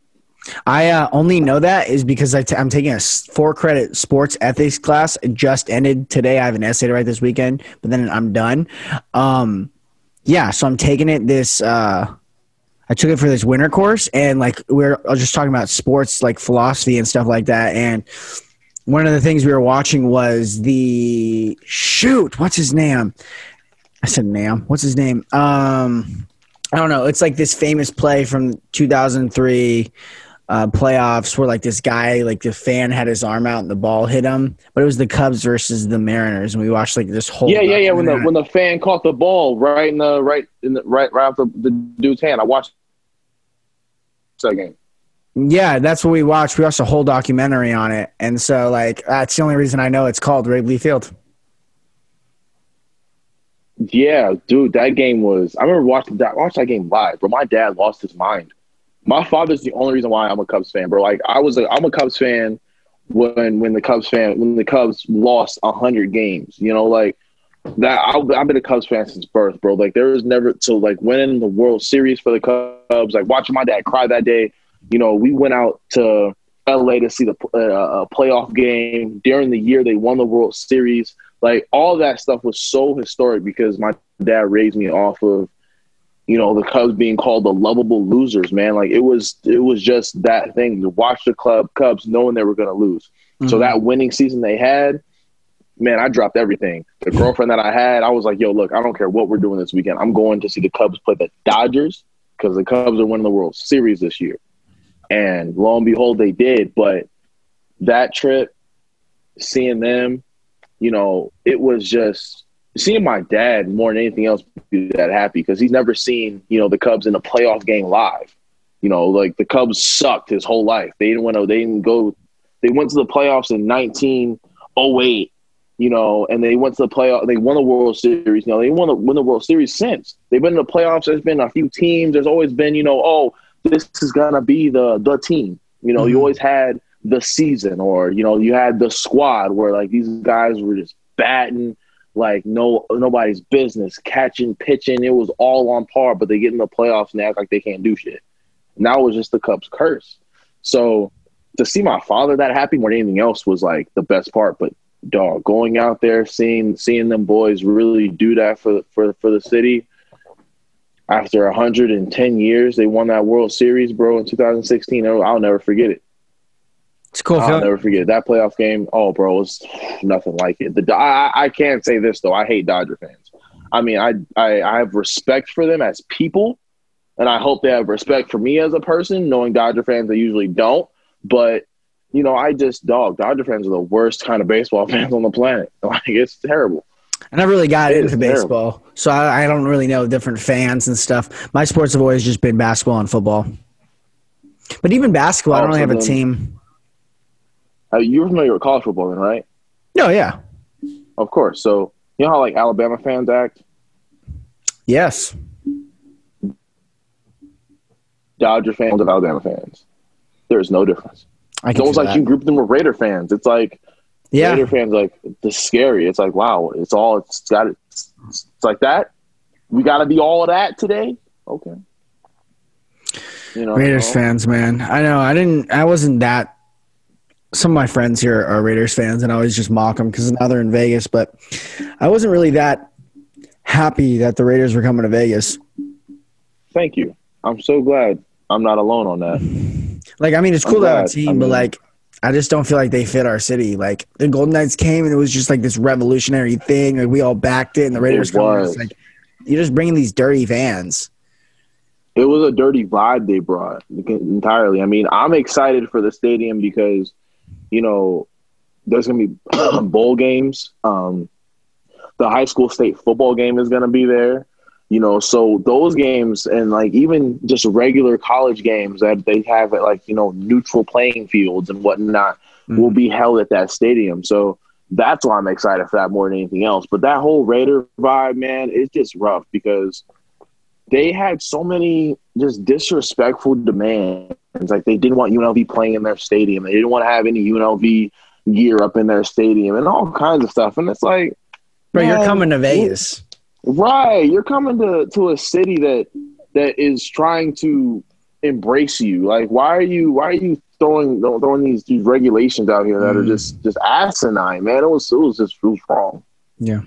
I uh, only know that is because I t- I'm taking a four credit sports ethics class. It just ended today. I have an essay to write this weekend, but then I'm done. Um, yeah, so I'm taking it this. Uh, I took it for this winter course, and like we're I was just talking about sports, like philosophy and stuff like that. And one of the things we were watching was the shoot. What's his name? I said name. What's his name? Um, I don't know. It's like this famous play from 2003 uh, playoffs where like this guy, like the fan had his arm out and the ball hit him, but it was the Cubs versus the Mariners, and we watched like this whole Yeah, yeah, yeah. When the when the fan caught the ball right in the right in the right right off the, the dude's hand, I watched that game. yeah, that's what we watched. We watched a whole documentary on it, and so like that's the only reason I know it's called Wrigley Field. Yeah, dude, that game was. I remember watching that. Watched that game live, but My dad lost his mind. My father's the only reason why I'm a Cubs fan, bro. Like I was, a, I'm a Cubs fan when when the Cubs fan when the Cubs lost hundred games. You know, like that. I, I've been a Cubs fan since birth, bro. Like there was never so like winning the World Series for the Cubs. Like watching my dad cry that day. You know, we went out to LA to see the uh, playoff game during the year they won the World Series. Like all that stuff was so historic because my dad raised me off of, you know, the Cubs being called the lovable losers, man. Like it was, it was just that thing to watch the club Cubs knowing they were going to lose. So Mhm. that winning season they had, man, I dropped everything. The girlfriend that I had, I was like, yo, look, I don't care what we're doing this weekend. I'm going to see the Cubs play the Dodgers because the Cubs are winning the World Series this year. And lo and behold, they did. But that trip, seeing them, you know, it was just seeing my dad more than anything else be that happy because he's never seen, you know, the Cubs in a playoff game live. You know, like the Cubs sucked his whole life. They didn't want to, they didn't go, they went to the playoffs in 1908, you know, and they went to the playoff, they won the World Series. You know, they won the, won the World Series since. They've been in the playoffs. There's been a few teams. There's always been, you know, oh, this is going to be the, the team. You know, you Mhm. always had the season or, you know, you had the squad where like these guys were just batting like no nobody's business, catching, pitching. It was all on par, but they get in the playoffs and they act like they can't do shit. And that was just the Cubs' curse. So to see my father that happy more than anything else was like the best part. But dog, going out there, seeing seeing them boys really do that for for for the city. After 110 years, they won that World Series, bro, in 2016. I'll I'll never forget it. It's cool. I'll never forget that playoff game. Oh, bro, it was nothing like it. The I, I can't say this though. I hate Dodger fans. I mean, I, I I have respect for them as people, and I hope they have respect for me as a person. Knowing Dodger fans, they usually don't. But you know, I just dog Dodger fans are the worst kind of baseball fans on the planet. Like it's terrible. I never really got It into baseball, so I, I don't really know different fans and stuff. My sports have always just been basketball and football. But even basketball, I oh, don't really Oh, have a team. Uh, you're familiar with college football, then, right? No, yeah, Of course. So you know how like Alabama fans act. yes, Dodger fans of Alabama fans. There's no difference. I It's almost like that. you group them with Raider fans. It's like yeah, Raider fans like the scary. It's like wow, it's all it's got it's, it's like that. We got to be all of that today. Okay. You know, Raiders no. fans, man. I know. I didn't. I wasn't that. Some of my friends here are Raiders fans, and I always just mock them because now they're in Vegas. But I wasn't really that happy that the Raiders were coming to Vegas. Thank you. I'm so glad I'm not alone on that. Like, I mean, it's cool I'm to have a team, I but like, I just don't feel like they fit our city. Like, the Golden Knights came and it was just like this revolutionary thing. Like, we all backed it, and the Raiders come. and It's was. like you're just bringing these dirty vans. It was a dirty vibe they brought entirely. I mean, I'm excited for the stadium because, you know, there's gonna be bowl games. Um, the high school state football game is gonna be there. You know, so those games and like even just regular college games that they have at like you know neutral playing fields and whatnot will be held at that stadium. So that's why I'm excited for that more than anything else. But that whole Raider vibe, man, it's just rough because they had so many just disrespectful demands. Like they didn't want UNLV playing in their stadium. They didn't want to have any UNLV gear up in their stadium and all kinds of stuff. And it's like, Bro, you're coming to Vegas. Right. You're coming to, to a city that that is trying to embrace you. Like why are you why are you throwing throwing these, these regulations out here that are Mm. just just asinine, man? It was it was just it was wrong. Yeah.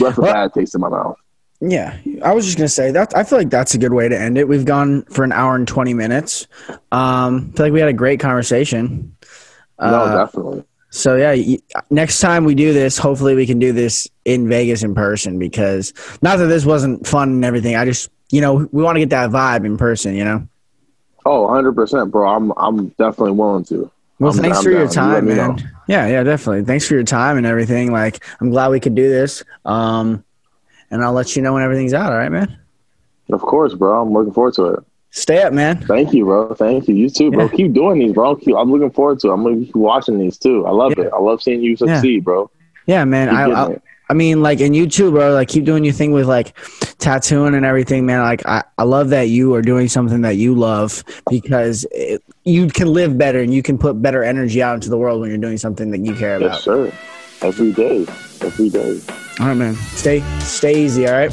Left a bad taste in my mouth. Yeah, I was just gonna say that. I feel like that's a good way to end it. We've gone for an hour and twenty minutes. Um, I feel like we had a great conversation. no, Uh, definitely. so yeah, next time we do this, hopefully we can do this in Vegas in person because not that this wasn't fun and everything. I just you know we want to get that vibe in person. You know. Oh, 100 percent, bro. I'm I'm definitely willing to. Well, I'm- thanks I'm for your down. You let time, me man. know. Yeah, yeah, definitely. Thanks for your time and everything. Like, I'm glad we could do this. Um, and I'll let you know when everything's out. All right, man. Of course, bro. I'm looking forward to it. Stay up, man. Thank you, bro. Thank you. You too, bro. Yeah. Keep doing these, bro. Keep, I'm looking forward to it. I'm gonna keep watching these too. I love Yeah. it. I love seeing you succeed, bro. Yeah, man. Keep I, I. I mean, like, and you too, bro. Like, keep doing your thing with like tattooing and everything, man. Like, I, I love that you are doing something that you love because it, you can live better and you can put better energy out into the world when you're doing something that you care about. Yes, sir. Every day. Every day. All right, man. Stay, stay easy. All right.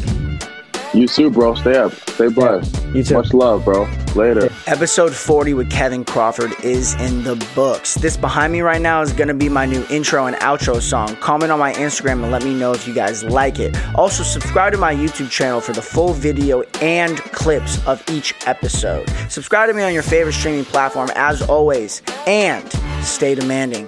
You too, bro. Stay up. Stay blessed. You too. Much love, bro. Later. Episode 40 with Kevin Crawford is in the books. This behind me right now is going to be my new intro and outro song. Comment on my Instagram and let me know if you guys like it. Also, subscribe to my YouTube channel for the full video and clips of each episode. Subscribe to me on your favorite streaming platform as always, and stay demanding.